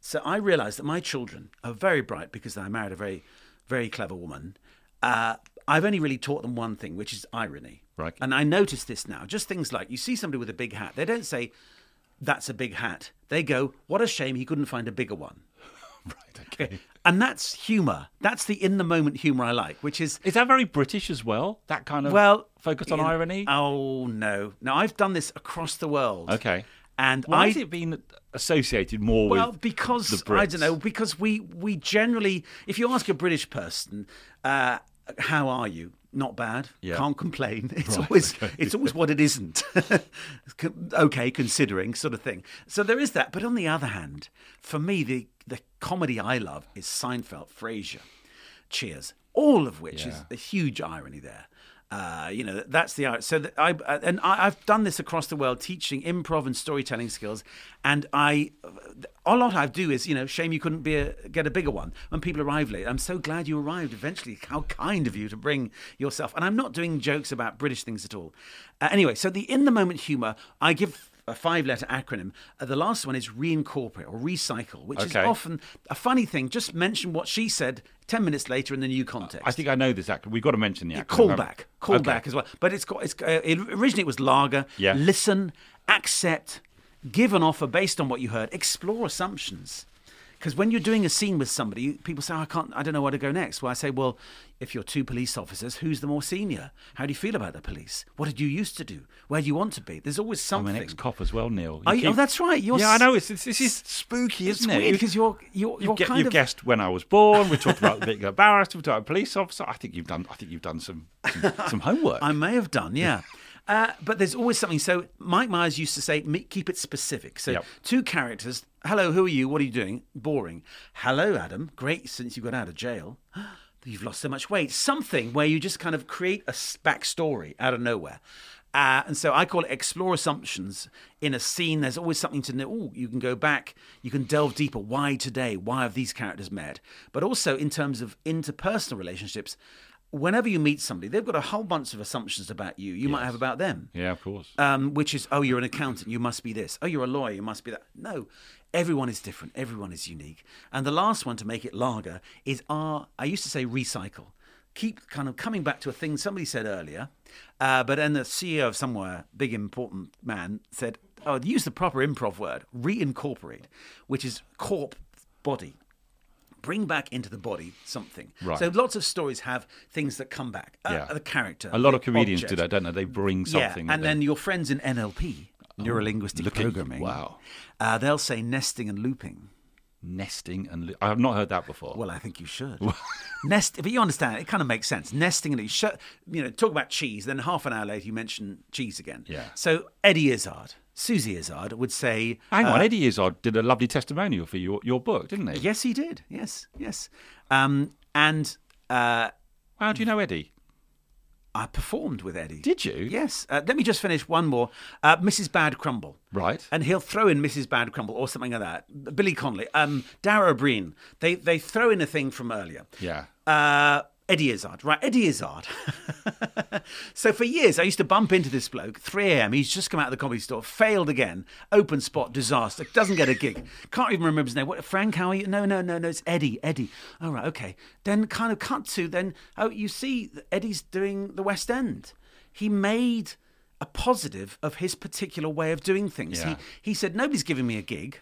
So I realized that my children are very bright because I married a very, very clever woman. Uh, I've only really taught them one thing, which is irony. Right. And I notice this now. Just things like you see somebody with a big hat, they don't say, that's a big hat. They go, what a shame he couldn't find a bigger one. <laughs> Right. Okay. And that's humour. That's the in the moment humour I like, which is Is that very British as well? That kind of well focus on in- irony. Oh no! Now I've done this across the world. okay. and Why I has it been associated more well with? because the I don't know because we we generally if you ask a British person uh, how are you? Not bad. Yeah. can't complain. <laughs> It's Right, always okay. <laughs> it's always what it isn't. <laughs> Okay considering sort of thing. So there is that. But on the other hand for me the the comedy I love is Seinfeld Frasier Cheers all of which is a huge irony there. Uh, you know that's the art. so that I and I, I've done this across the world, teaching improv and storytelling skills. And I, a lot I do is you know, shame you couldn't be a, get a bigger one when people arrive late. I'm so glad you arrived eventually. How kind of you to bring yourself. And I'm not doing jokes about British things at all. Uh, anyway, so the in the moment humor, I give a five letter acronym. Uh, the last one is reincorporate or recycle, which is often a funny thing. Just mention what she said 10 minutes later in the new context. I think I know this actor. We've got to mention the actor. Callback, callback Okay. as well. But it's got. It's uh, it, originally it was lager. Yeah. Listen, accept, give an offer based on what you heard. Explore assumptions. Because when you're doing a scene with somebody, people say, "I can't. I don't know where to go next." Well, I say, "Well, if you're two police officers, who's the more senior? How do you feel about the police? What did you used to do? Where do you want to be? There's always something. I'm an ex-cop as well, Neil. You you- oh, that's right. You're yeah, I know. It's, it's this is spooky, isn't it? weird because you're you're you're get, kind you've of guessed when I was born. We talked about being barrister. We talked about a police officer. I think you've done. I think you've done some some, <laughs> some homework. I may have done, yeah. Uh, but there's always something. So Mike Myers used to say, keep it specific. So Yep. two characters. Hello, who are you? What are you doing? Boring. Hello, Adam. Great since you got out of jail. <gasps> You've lost so much weight. Something where you just kind of create a backstory out of nowhere. Uh, and so I call it explore assumptions in a scene. There's always something to know. Oh, you can go back, you can delve deeper. Why today? Why have these characters met? But also in terms of interpersonal relationships, whenever you meet somebody, they've got a whole bunch of assumptions about you. You might have about them yeah, of course. um, which is, oh, you're an accountant, you must be this. Oh, you're a lawyer, you must be that. No, everyone is different, everyone is unique. And the last one to make it lager is our, I used to say recycle. Keep kind of coming back to a thing somebody said earlier, uh, but then the CEO of somewhere, big important man, said, oh, use the proper improv word, reincorporate, which is corp, body bring back into the body something. Right. So lots of stories have things that come back. Uh, Yeah. The character. a lot of comedians do object. that, don't they? They bring something. Yeah, and that they- then your friends in NLP, neuro linguistic look at programming. Wow. Uh, they'll say nesting and looping. nesting and lo- I have not heard that before. Well, I think you should. <laughs> Nest, but you understand, it kind of makes sense. Nesting and you, sh- you know, talk about cheese, then half an hour later you mention cheese again. Yeah. So Eddie Izzard, Susie Izzard would say, Hang on, uh, Eddie Izzard did a lovely testimonial for your, your book, didn't he? Yes, he did. Yes, yes. Um, and uh, How do you know Eddie? I performed with Eddie. Did you? Yes. Uh, let me just finish one more. Uh, Mrs. Bad Crumble. Right. And he'll throw in Mrs. Bad Crumble or something like that. Billy Connolly, um, Dara Ó Briain. They they throw in a thing from earlier. Yeah. Uh, Eddie Izzard, right? Eddie Izzard. <laughs> so for years, I used to bump into this bloke. 3 a.m. He's just come out of the comedy store, failed again, open spot, disaster, doesn't get a gig. Can't even remember his name. What? Frank? How are you? No, no, no, no. It's Eddie. Eddie. All right, okay. Then kind of cut to then. Oh, you see, Eddie's doing the West End. He made a positive of his particular way of doing things. Yeah. He he said nobody's giving me a gig.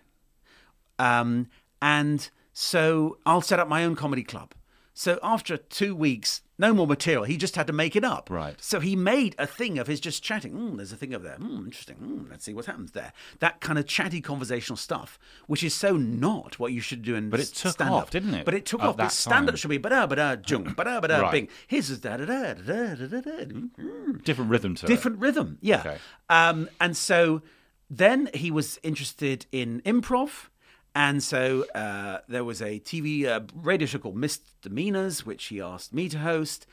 Um, and so I'll set up my own comedy club. So after two weeks, no more material. He just had to make it up. Right. So he made a thing of his just chatting. Mm, there's a thing over there. Mm, interesting. Mm, let's see what happens there. That kind of chatty conversational stuff, which is so not what you should do in But it took stand-up. off, didn't it, But it took at off. But stand-up time? should be ba-da, ba-da, jung, <clears throat> ba-da, ba-da, bing. His is da-da-da, da-da, da-da, mm, Different rhythm to it. different rhythm yeah Okay. um, and so then he was interested in improv and so uh, there was a tv uh, radio show called misdemeanors which he asked me to host.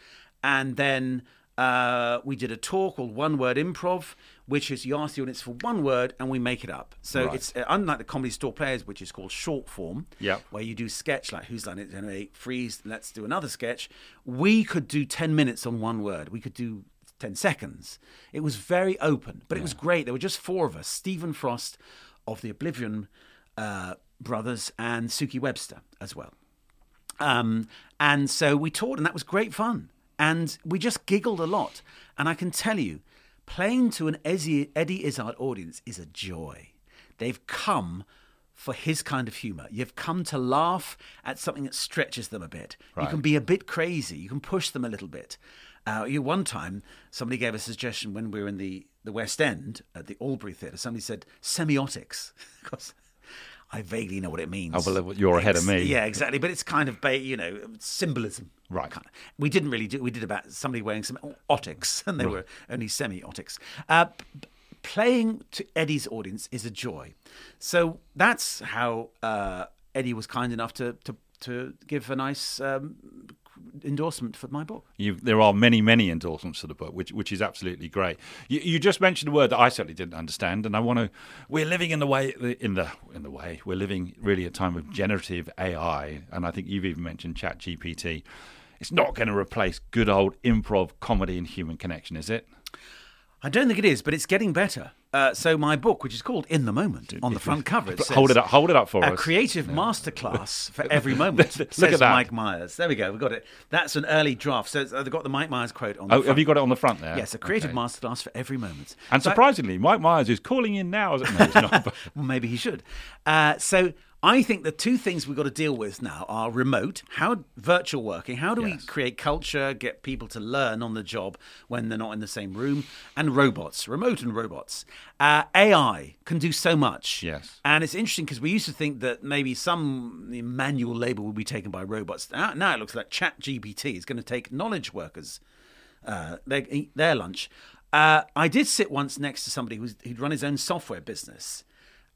And then uh, we did a talk called one word improv which is you ask the audience for one word and we make it up. So Right. it's uh, unlike the comedy store players which is called short form Yep. where you do sketch like who's line it? Generate freeze let's do another sketch. We could do 10 minutes on one word. We could do 10 seconds. It was very open but it was great. There were just four of us stephen frost of the oblivion uh, brothers and suki webster as well um, and so we toured, and that was great fun. And we just giggled a lot. And I can tell you, playing to an Eddie, Izzard audience is a joy. they've come for his kind of humor. You've come to laugh at something that stretches them a bit. You can be a bit crazy. You can push them a little bit. Uh, you one time somebody gave a suggestion when we were in the, the West End at the Albery Theatre. Somebody said semiotics. <laughs> 'Cause I vaguely know what it means. Oh, well, you're ahead of me. Yeah, exactly. But it's kind of you know symbolism. Right. Kind of- We didn't really do. We did about somebody wearing some otics, <laughs> and they were only semi-otics. Uh, playing to Eddie's audience is a joy. So that's how uh, Eddie was kind enough to to, to give a nice um, endorsement for my book. You've, there are many, many endorsements for the book, which which is absolutely great. You, you just mentioned a word that I certainly didn't understand, and I want to. We're living in the way in the in the way we're living really a time of generative AI, and I think you've even mentioned Chat GPT. It's not going to replace good old improv comedy and human connection, is it? I don't think it is, but it's getting better. Uh, so my book, which is called In the Moment, on the front cover, it says, hold it up, hold it up for a us. A creative masterclass <laughs> for every moment. <laughs> Look says at that. Mike Myers. There we go. We got it. That's an early draft. So uh, they've got the Mike Myers quote on. The Oh, front. have you got it on the front there? Yes, a creative Okay. masterclass for every moment. And So surprisingly, Mike Myers is calling in now. Is it? No, well, maybe he should. Uh, so I think the two things we've got to deal with now are remote, how virtual working, how do Yes. we create culture, get people to learn on the job when they're not in the same room, and robots, remote and robots. Uh, AI can do so much. Yes. And it's interesting because we used to think that maybe some manual labour would be taken by robots. Now, now it looks like Chat GPT is going to take knowledge workers uh, they eat their lunch. Uh, I did sit once next to somebody who's, who'd run his own software business.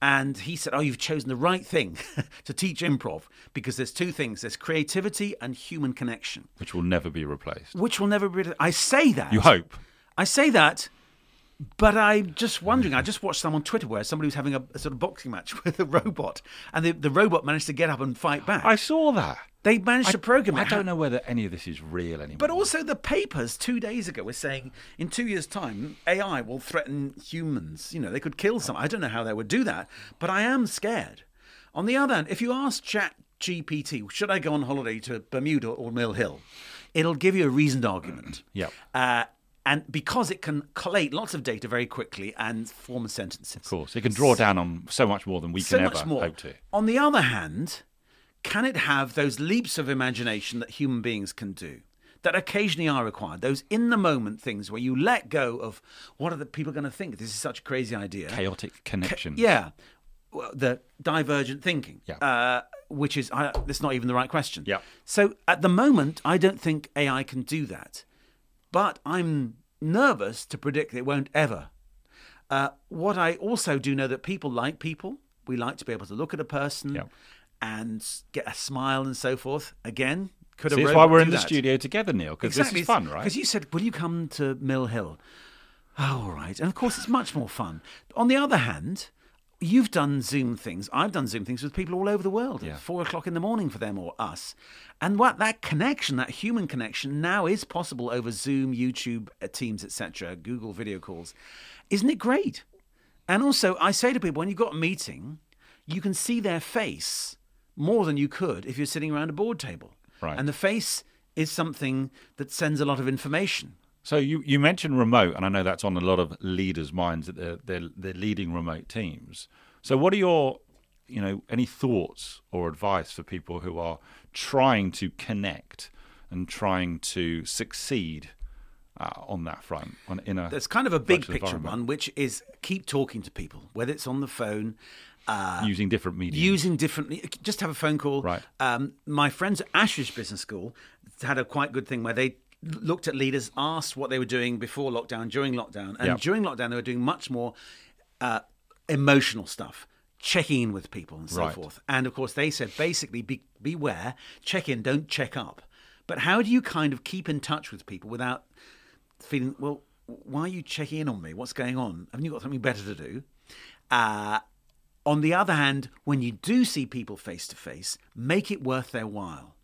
And he said, Oh, you've chosen the right thing <laughs> to teach improv because there's two things there's creativity and human connection, which will never be replaced. which will never be. I say that. You hope. I say that, but I'm just wondering. I just watched some on Twitter where somebody was having a, a sort of boxing match <laughs> with a robot, and the, the robot managed to get up and fight back. I saw that. They managed to program it. I don't know whether any of this is real anymore. But also, the papers two days ago were saying in two years' time, AI will threaten humans. You know, they could kill some. I don't know how they would do that, but I am scared. On the other hand, if you ask Chat GPT, should I go on holiday to Bermuda or Mill Hill? It'll give you a reasoned argument. <clears throat> yeah. Uh, and because it can collate lots of data very quickly and form sentences. Of course, it can draw down on so much more than we So can ever more. hope to. On the other hand, can it have those leaps of imagination that human beings can do? That occasionally are required, those in the moment things where you let go of what are the people going to think? This is such a crazy idea. Chaotic connection. Yeah, well, the divergent thinking. Yeah. Uh, which is, I, that's not even the right question. Yeah. So at the moment, I don't think AI can do that, but I'm nervous to predict it won't ever. Uh, what I also do know that people like people. We like to be able to look at a person Yeah. And get a smile and so forth. Again, could a See, it's robot why we're in the that? studio together, Neil, because this is fun, right? Because you said, "Will you come to Mill Hill?" Oh, all right. And of course, it's much more fun. On the other hand, you've done Zoom things. I've done Zoom things with people all over the world. Yeah. At four o'clock in the morning for them or us. And what that connection, that human connection, now is possible over Zoom, YouTube, uh, Teams, etc., Google video calls. Isn't it great? And also, I say to people, when you've got a meeting, you can see their face more than you could if you're sitting around a board table. Right. And the face is something that sends a lot of information. So you, you mentioned remote, and I know that's on a lot of leaders' minds that they're, they're they're leading remote teams. So what are your you know any thoughts or advice for people who are trying to connect and trying to succeed uh, on that front on, in a There's kind of a big picture one, which is keep talking to people, whether it's on the phone, uh, using different media. using different. Just have a phone call. Right. Um, my friends at Ashridge Business School had a quite good thing where they looked at leaders, asked what they were doing before lockdown, during lockdown, and Yep. during lockdown they were doing much more uh, emotional stuff. Checking in with people and so Right. forth. And of course, they said basically be, beware, check in, don't check up. But how do you kind of keep in touch with people without feeling, well, why are you checking in on me? What's going on? Haven't you got something better to do? Uh, on the other hand, when you do see people face to face, make it worth their while.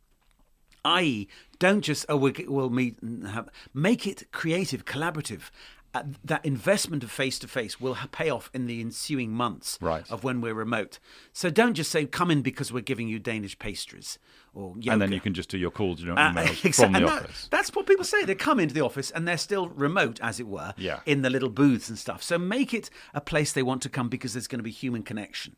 I.e., don't just oh we'll, we'll meet and have make it creative, collaborative. Uh, that investment of face to face will pay off in the ensuing months Right. of when we're remote. So don't just say come in because we're giving you Danish pastries or yoga. And then you can just do your calls and your Uh, emails <laughs> exact- from the and that- office. that's what people say. They come into the office and they're still remote, as it were, Yeah. in the little booths and stuff. So make it a place they want to come because there's going to be human connection.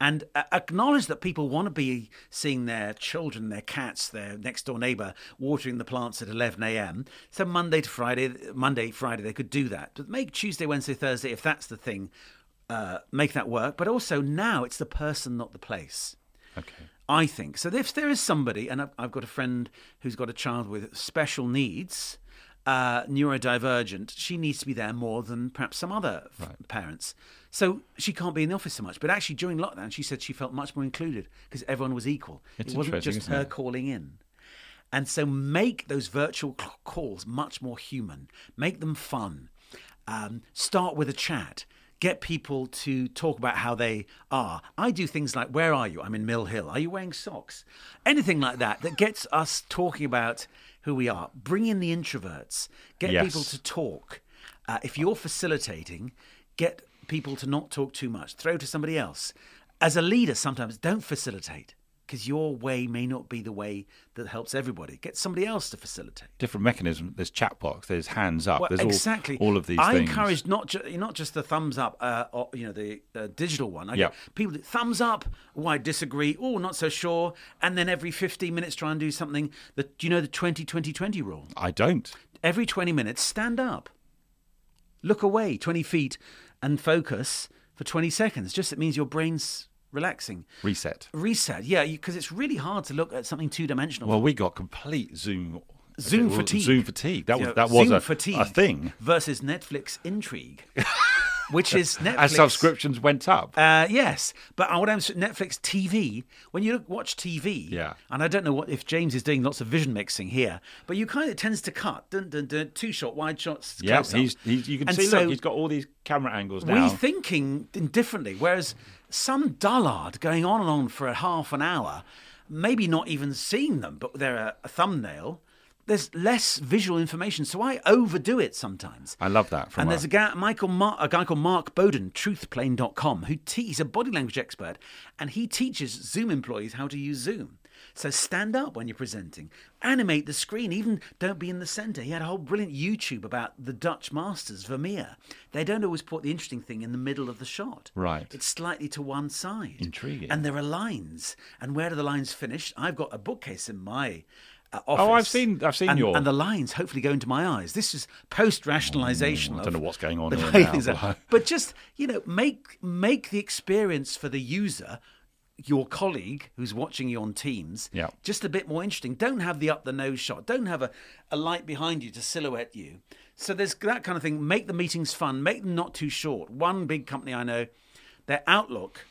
And uh, acknowledge that people want to be seeing their children, their cats, their next door neighbour watering the plants at 11 a.m. So Monday to Friday, Monday, Friday, they could do that. But make Tuesday, Wednesday, Thursday, if that's the thing, uh, make that work. But also now it's the person, not the place. Okay. I think. So if there is somebody, and I've, I've got a friend who's got a child with special needs, uh, neurodivergent, she needs to be there more than perhaps some other f- parents. So she can't be in the office so much. But actually, during lockdown, she said she felt much more included because everyone was equal. It's it wasn't just her it? calling in. And so make those virtual calls much more human, make them fun. Um, start with a chat. Get people to talk about how they are. I do things like, Where are you? I'm in Mill Hill. Are you wearing socks? Anything like that that gets us talking about who we are. Bring in the introverts. Get Yes. people to talk. Uh, if you're facilitating, get people to not talk too much. Throw to somebody else. As a leader, sometimes don't facilitate because your way may not be the way that helps everybody. Get somebody else to facilitate. Different mechanism. There's chat box. There's hands up. Well, there's exactly. all, all of these I things. encourage not ju- not just the thumbs up, uh, or, you know, the uh, digital one. I Yeah. people thumbs up. Oh, I disagree. Oh, not so sure. And then every 15 minutes, try and do something. That do you know the 20 20 20 rule? I don't. Every 20 minutes, stand up, look away 20 feet, and focus for 20 seconds. Just it means your brain's relaxing. Reset. Reset, yeah, because it's really hard to look at something two dimensional. Well, we got complete Zoom. Zoom well, fatigue. Zoom fatigue. That was that was Zoom a, fatigue a thing. versus Netflix intrigue, <laughs> which is Netflix. As subscriptions went up. Uh, yes, but what I'm Netflix TV. When you look, watch TV, Yeah. and I don't know what if James is doing lots of vision mixing here, but you kind of it tends to cut, dun, dun, dun, two shot, wide shots. yeah, he's, he's you can And see. so look, he's got all these camera angles now. rethinking differently. Whereas some dullard going on and on for a half an hour, maybe not even seeing them, but they're a, a thumbnail. There's less visual information, so I overdo it sometimes. I love that. From and there's a guy, Michael, Mar- a guy called Mark Bowden, truthplane.com, who te- he's a body language expert, and he teaches Zoom employees how to use Zoom. So stand up when you're presenting, animate the screen, even don't be in the center. He had a whole brilliant YouTube about the Dutch masters, Vermeer. They don't always put the interesting thing in the middle of the shot. Right. It's slightly to one side. Intriguing. And there are lines. And where do the lines finish? I've got a bookcase in my uh, office. Oh, I've seen- I've seen and, your- And the lines hopefully go into my eyes. This is post rationalization. Mm, I don't know what's going on the here way now, things. But just you know, make make the experience for the user, your colleague who's watching you on Teams, Yeah. just a bit more interesting. Don't have the up the nose shot. Don't have a, a light behind you to silhouette you. So there's that kind of thing. Make the meetings fun. Make them not too short. One big company I know, their Outlook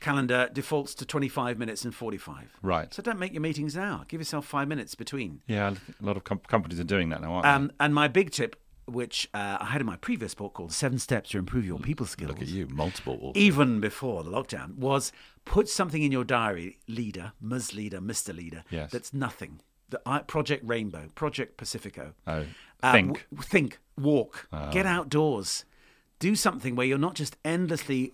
calendar defaults to 25 minutes and 45. Right. So don't make your meetings an hour. Give yourself five minutes between. yeah, a lot of com- companies are doing that now, aren't Um, and my big tip, which uh, I had in my previous book called Seven Steps to Improve Your People Skills. Look at you, multiple. even before the lockdown, was put something in your diary, leader, Ms. Leader, Mr. Leader, Yes. that's nothing. The, I Project Rainbow, Project Pacifico. Oh, Uh, think. w- think, walk, Ah. get outdoors, do something where you're not just endlessly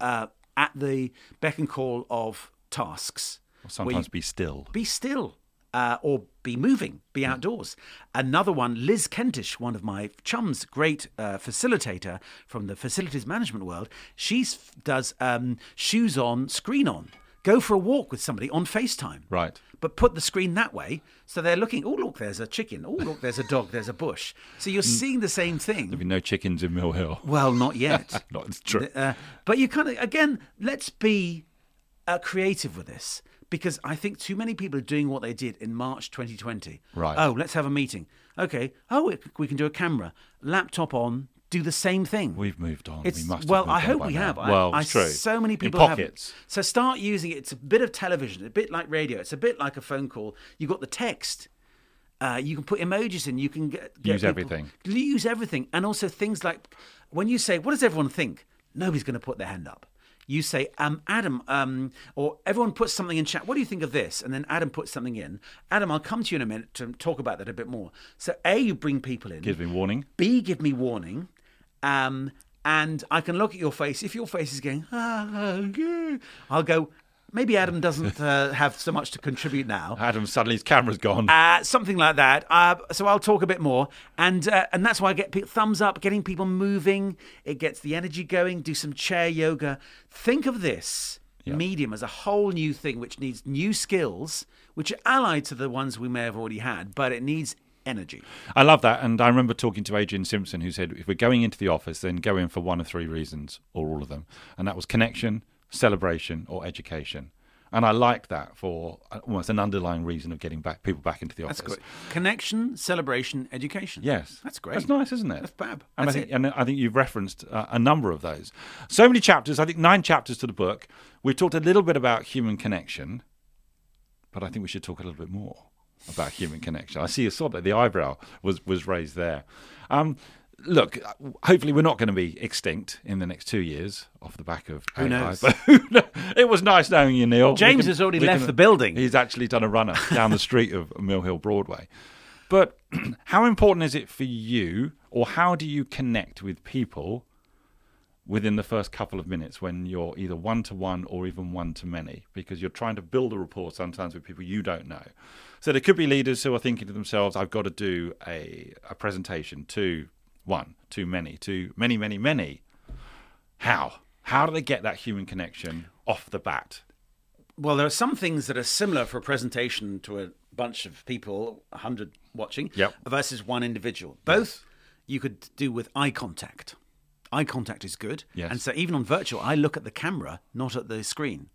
uh, at the beck and call of tasks. where you- be still. be still uh, or be moving, be outdoors. Another one, Liz Kentish, one of my chums, great uh, facilitator from the facilities management world. She does um, shoes on, screen on. Go for a walk with somebody on FaceTime. Right. But put the screen that way so they're looking, oh, look, there's a chicken. Oh, look, there's a dog, there's a bush. So you're seeing the same thing. There'll be no chickens in Mill Hill. Well, not yet. <laughs> Not true. Uh, but you kind of again, let's be uh, creative with this because I think too many people are doing what they did in March 2020. Right. Oh, let's have a meeting. Okay. Oh, we, can do a camera, laptop on, do the same thing. We've moved on. It's, we must. have well, I hope we now. have. Well, I, it's true. So many people haven't. pockets. So start using it. It's a bit of television, a bit like radio. It's a bit like a phone call. You got the text. Uh, you can put emojis in. You can get, get Use people- everything. Use everything, and also things like when you say, "What does everyone think?" Nobody's going to put their hand up. You say, um, Adam, um, or everyone puts something in chat. What do you think of this? And then Adam puts something in. Adam, I'll come to you in a minute to talk about that a bit more. So, A, you bring people in. Gives me warning. B, give me warning. Um, and I can look at your face. If your face is going, ah, yeah, I'll go, maybe Adam doesn't uh, have so much to contribute now. <laughs> Adam, suddenly his camera's gone. Uh, something like that. Uh, so I'll talk a bit more, and uh, and that's why I get pe- thumbs up, getting people moving. It gets the energy going. Do some chair yoga. Think of this medium as a whole new thing, which needs new skills, which are allied to the ones we may have already had, but it needs energy. I love that. And I remember talking to Adrian Simpson, who said, if we're going into the office, then go in for one of three reasons, or all of them. And that was connection, celebration, or education. And I like that for almost an underlying reason of getting back people back into the office. That's great. Connection, celebration, education. Yes, that's great. That's nice, isn't it? That's fab. And That's I think, it. and I think you've referenced uh, a number of those. So many chapters. I think nine chapters to the book. We've talked a little bit about human connection, but I think we should talk a little bit more about human connection. I see you saw that the eyebrow was was raised there. Um, look, uh, hopefully we're not going to be extinct in the next two years off the back of Who AI, knows? but <laughs> it was nice knowing you, Neil. James can- has already left can- the building. He's actually done a runner down the street of Mill Hill Broadway. But <clears throat> how important is it for you, or how do you connect with people within the first couple of minutes when you're either one to one or even one to many? Because you're trying to build a rapport sometimes with people you don't know. So there could be leaders who are thinking to themselves, I've got to do a, a presentation to one, too many, too many, many, many. How? How do they get that human connection off the bat? Well, there are some things that are similar for a presentation to a bunch of people, 100 watching, Yep. versus one individual. Both you could do with eye contact. Eye contact is good. Yes. And so even on virtual, I look at the camera, not at the screen.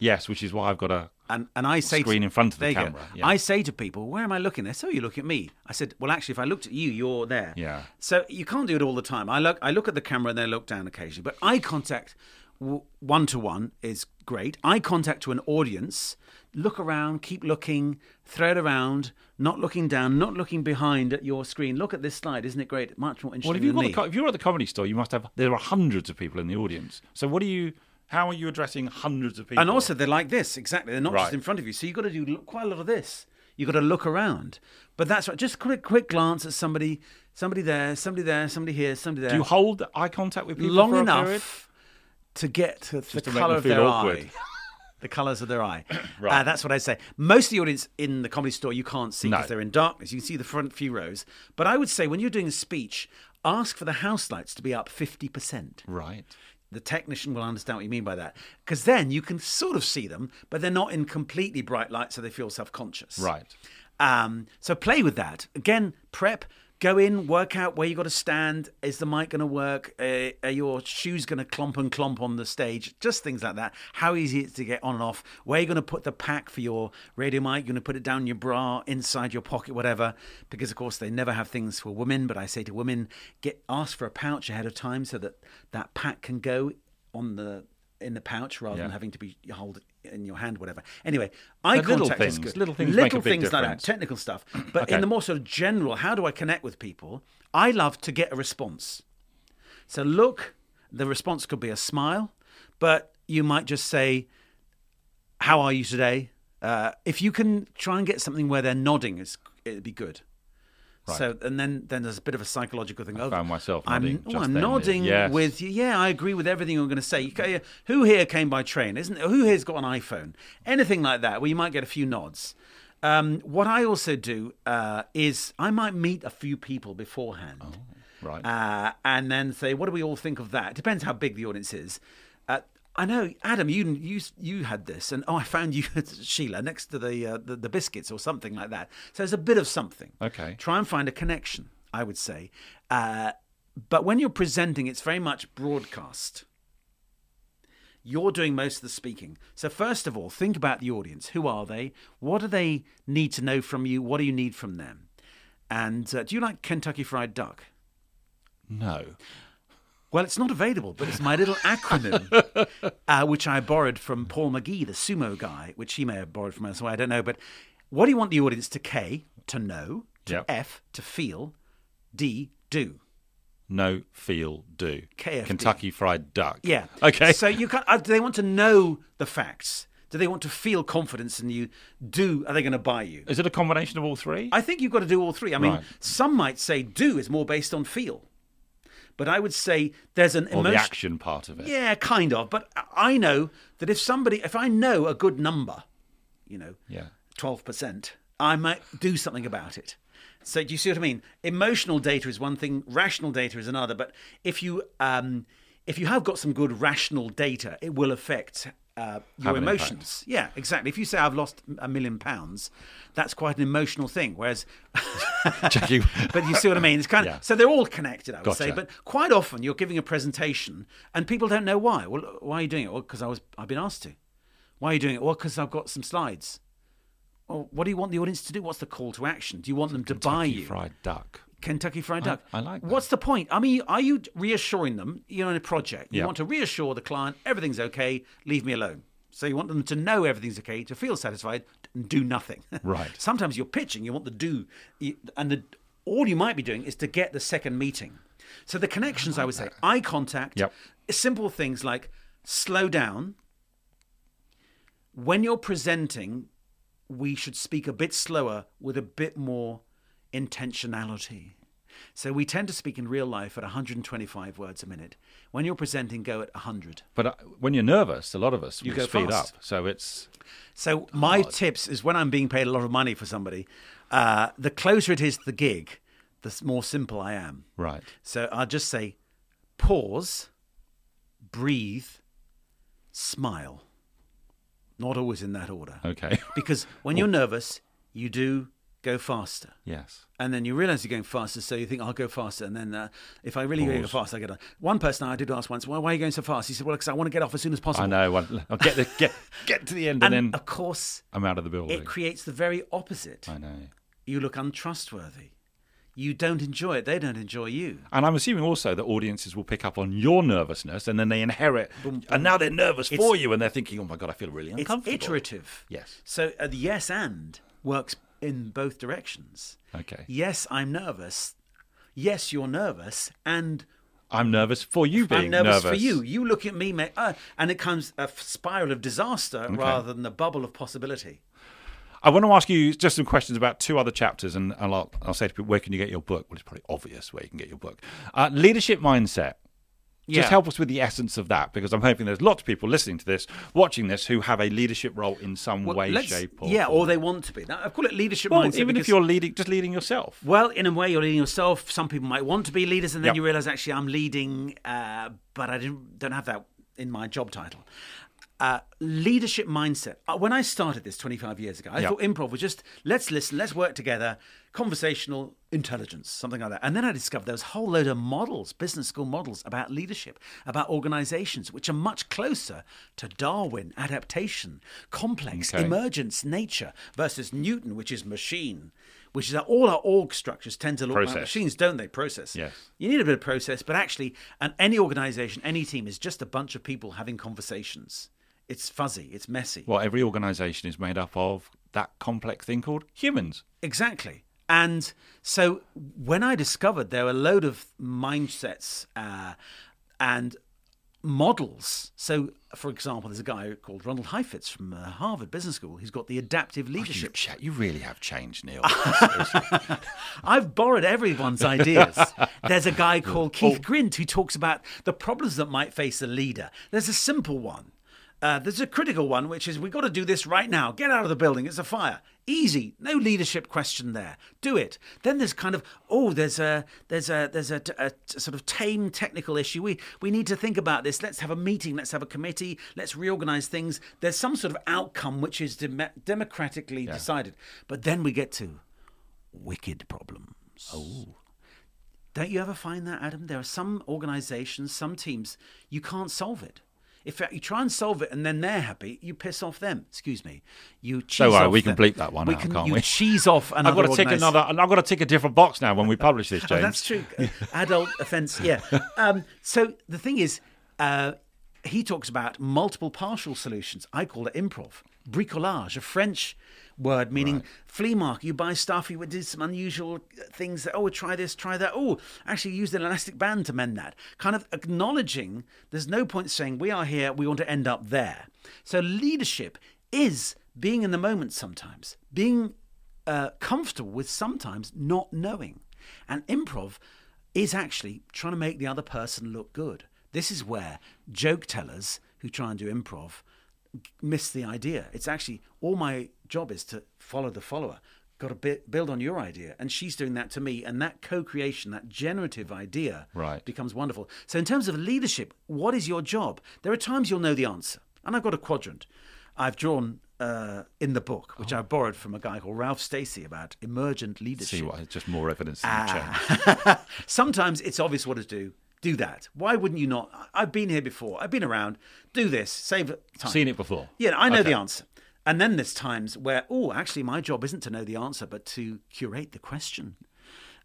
Yes, which is why I've got a And, and I say Screen to, in front of the you camera, yeah. I say to people, "Where am I looking?" They say, "Oh, you look at me." I said, "Well, actually, if I looked at you, you're there." Yeah. So you can't do it all the time. I look, I look at the camera and they look down occasionally, but eye contact, one to one, is great. Eye contact to an audience. Look around, keep looking, throw it around, not looking down, not looking behind at your screen. Look at this slide, isn't it great? Much more interesting Well, if, you've than got me. a, co- if you're at the comedy store, you must have. There are hundreds of people in the audience. So what do you? How are you addressing hundreds of people? And also, they're like this exactly. They're not Right. just in front of you. So you've got to do quite a lot of this. You've got to look around. But that's right. Just quick, quick glance at somebody, somebody there, somebody there, somebody here, somebody there. do you hold eye contact with people long a enough period? to get to the to color of their awkward. eye. The colours of their eye. <coughs> Right. Uh, that's what I say. Most of the audience in the comedy store you can't see No. because they're in darkness. You can see the front few rows. But I would say when you're doing a speech, ask for the house lights to be up 50% Right. The technician will understand what you mean by that. Because then you can sort of see them, but they're not in completely bright light, so they feel self conscious. Right. Um, so play with that. Again, prep. Go in, work out where you got to stand. Is the mic going to work? Uh, are your shoes going to clomp and clomp on the stage? Just things like that. How easy it is to get on and off. Where are you going to put the pack for your radio mic? You're going to put it down your bra, inside your pocket, whatever. Because of course they never have things for women. But I say to women, get ask for a pouch ahead of time so that that pack can go on the in the pouch rather than having to be hold it in your hand, whatever. Anyway, eye little contact is good. Little things little things like that, technical stuff. But Okay. in the more sort of general, how do I connect with people? I love to get a response. So look, the response could be a smile, but you might just say, "How are you today?" Uh, if you can try and get something where they're nodding, it'd be good. So and then then there's a bit of a psychological thing. I found myself I'm, nodding oh, I'm then, nodding yes. with you. Yeah, I agree with everything you're going to say. Who here came by train? Isn't who here's got an iPhone? Anything like that, where you might get a few nods. Um, what I also do uh, is I might meet a few people beforehand, Right. uh, and then say, "What do we all think of that?" Depends how big the audience is. Uh, I know, Adam, you you you had this, and oh, I found you, <laughs> Sheila, next to the, uh, the the biscuits or something like that. So there's a bit of something. Okay. Try and find a connection. I would say, uh, but when you're presenting, it's very much broadcast. You're doing most of the speaking. So, first of all, think about the audience. Who are they? What do they need to know from you? What do you need from them? And uh, do you like Kentucky Fried Duck? no. Well, it's not available, but it's my little acronym, <laughs> uh, which I borrowed from Paul McGee, the sumo guy, which he may have borrowed from elsewhere. I don't know. But what do you want the audience to K, to know, to Yep. F, to feel, D, do? No. Feel. Do. KFD. Kentucky Fried Duck. Yeah. Okay. So you can uh, do they want to know the facts? Do they want to feel confidence in you? Do are they going to buy you? Is it a combination of all three? I think you've got to do all three. I mean, Right. some might say do is more based on feel. But I would say there's an or the action part of it. Yeah, kind of. But I know that if somebody, if I know a good number, you know, Yeah. twelve percent, I might do something about it. So do you see what I mean? Emotional data is one thing, rational data is another. But if you um, if you have got some good rational data, it will affect uh, your emotions. Yeah, exactly. If you say I've lost a million pounds, that's quite an emotional thing. Whereas <laughs> <laughs> but you see what I mean? It's kind of Yeah. so they're all connected, I would say. But quite often you're giving a presentation and people don't know why. Well, why are you doing it? Well, because I was I've been asked to. Why are you doing it? Well, because I've got some slides. Well, what do you want the audience to do? What's the call to action? Do you want them to buy you fried duck. Kentucky Fried Duck? I like that. What's the point? I mean, are you reassuring them? You're in a project. You Yeah. want to reassure the client everything's okay. Leave me alone. So you want them to know everything's okay, to feel satisfied, and do nothing. <laughs> Right. Sometimes you're pitching. You want the do, and the all you might be doing is to get the second meeting. So the connections, I, would say, eye contact, Yep. simple things like slow down. When you're presenting, we should speak a bit slower with a bit more intentionality. So we tend to speak in real life at 125 words a minute. When you're presenting, go at 100. But uh, when you're nervous, a lot of us You go speed fast. up. So it's So my tips is when I'm being paid a lot of money for somebody, uh, the closer it is to the gig, the more simple I am. right. So I'll just say pause, breathe, smile. Not always in that order. Okay. Because <laughs> when you're nervous, you do go faster. yes. And then you realize you're going faster, so you think, I'll go faster. And then uh, if I really go Pause. fast, I get on. One person I did ask once, why, why are you going so fast? He said, well, because I want to get off as soon as possible. I know. I'll get the get <laughs> get to the end, and, And then of course, I'm out of the building. it creates the very opposite. I know. You look untrustworthy. You don't enjoy it. They don't enjoy you. And I'm assuming also that audiences will pick up on your nervousness, and then they inherit, and now they're nervous for you, and they're thinking, "Oh my god, I feel really uncomfortable. It's iterative. Yes. So uh, the yes and works in both directions. Okay. Yes, I'm nervous. Yes, you're nervous. And I'm nervous for you being I'm nervous, for you. You look at me, mate, uh, and it comes a spiral of disaster rather than the bubble of possibility. I want to ask you just some questions about two other chapters, and and I'll, I'll say to people, where can you get your book? Well, it's probably obvious where you can get your book. Uh, leadership mindset. Yeah. Just help us with the essence of that, because I'm hoping there's lots of people listening to this, watching this, who have a leadership role in some Well, way, shape, or yeah, form. or they want to be. Now, I call it leadership Well, mindset. even if you're leading, just leading yourself. Well, in a way, you're leading yourself. Some people might want to be leaders, and then Yep. you realize actually I'm leading, uh, but I didn't, don't have that in my job title. Uh, leadership mindset. Uh, when I started this 25 years ago, I Yep. thought improv was just let's listen, let's work together, conversational intelligence, something like that. And then I discovered there was a whole load of models, business school models about leadership, about organizations, which are much closer to Darwin, adaptation, complex, Okay. emergence, nature, versus Newton, which is machine, which is that all our org structures tend to look like machines, don't they? Process. Yes. You need a bit of process, but actually, and any organization, any team is just a bunch of people having conversations. It's fuzzy, it's messy. Well, every organisation is made up of that complex thing called humans. Exactly. And so when I discovered there were a load of mindsets uh, and models. So, for example, there's a guy called Ronald Heifetz from uh, Harvard Business School. He's got the adaptive You, leadership. cha- you really have changed, Neil. <laughs> I've borrowed everyone's ideas. <laughs> There's a guy called Keith Grint who talks about the problems that might face a leader. There's a simple one. Uh, there's a critical one, which is we've got to do this right now. Get out of the building. It's a fire. Easy. No leadership question there. Do it. Then there's kind of oh, there's a there's a there's a, a sort of tame technical issue. We we need to think about this. Let's have a meeting. Let's have a committee. Let's reorganize things. There's some sort of outcome which is dem- democratically decided. But then we get to wicked problems. Oh. Don't you ever find that, Adam? There are some organizations, some teams, you can't solve it. In fact, you try and solve it and then they're happy, you piss off them. Excuse me. You cheese worry, off we can bleep that one we out, can, can't you we? cheese off <laughs> I've got to tick another. I've got to tick a different box now when we publish this, <laughs> Oh, James. that's true. Adult <laughs> offence, yeah. Um, so the thing is, uh, he talks about multiple partial solutions. I call it improv. Bricolage, a French word meaning flea market. You buy stuff, you do some unusual things that, oh, try this, try that. Oh, actually use an elastic band to mend that. Kind of acknowledging there's no point saying, we are here, we want to end up there. So leadership is being in the moment sometimes, being uh, comfortable with sometimes not knowing. And improv is actually trying to make the other person look good. This is where joke tellers who try and do improv miss the idea. It's actually all my job is to follow the follower. Got to bi- build on your idea, and she's doing that to me, and that co-creation, that generative idea, Right. becomes wonderful. So, in terms of leadership, what is your job? There are times you'll know the answer, and I've got a quadrant I've drawn uh, in the book, which I borrowed from a guy called Ralph Stacey about emergent leadership. See what? Just more evidence in the Ah. <laughs> Sometimes it's obvious what to do. Do that. Why wouldn't you not? I've been here before. I've been around. Do this. Save time. Seen it before. Yeah, I know Okay. the answer. And then there's times where, oh, actually, my job isn't to know the answer, but to curate the question,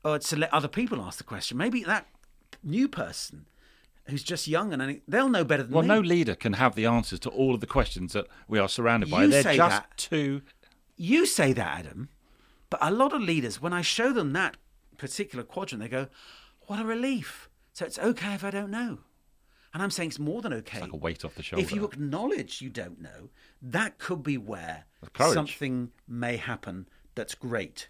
or to let other people ask the question. Maybe that new person who's just young and they'll know better than Well, me. no leader can have the answers to all of the questions that we are surrounded by. You They're just that. too. You say that, Adam, but a lot of leaders, when I show them that particular quadrant, they go, "What a relief!" So it's okay if I don't know, and I'm saying it's more than okay. like a weight off the shoulder. If you acknowledge you don't know, that could be where something may happen that's great.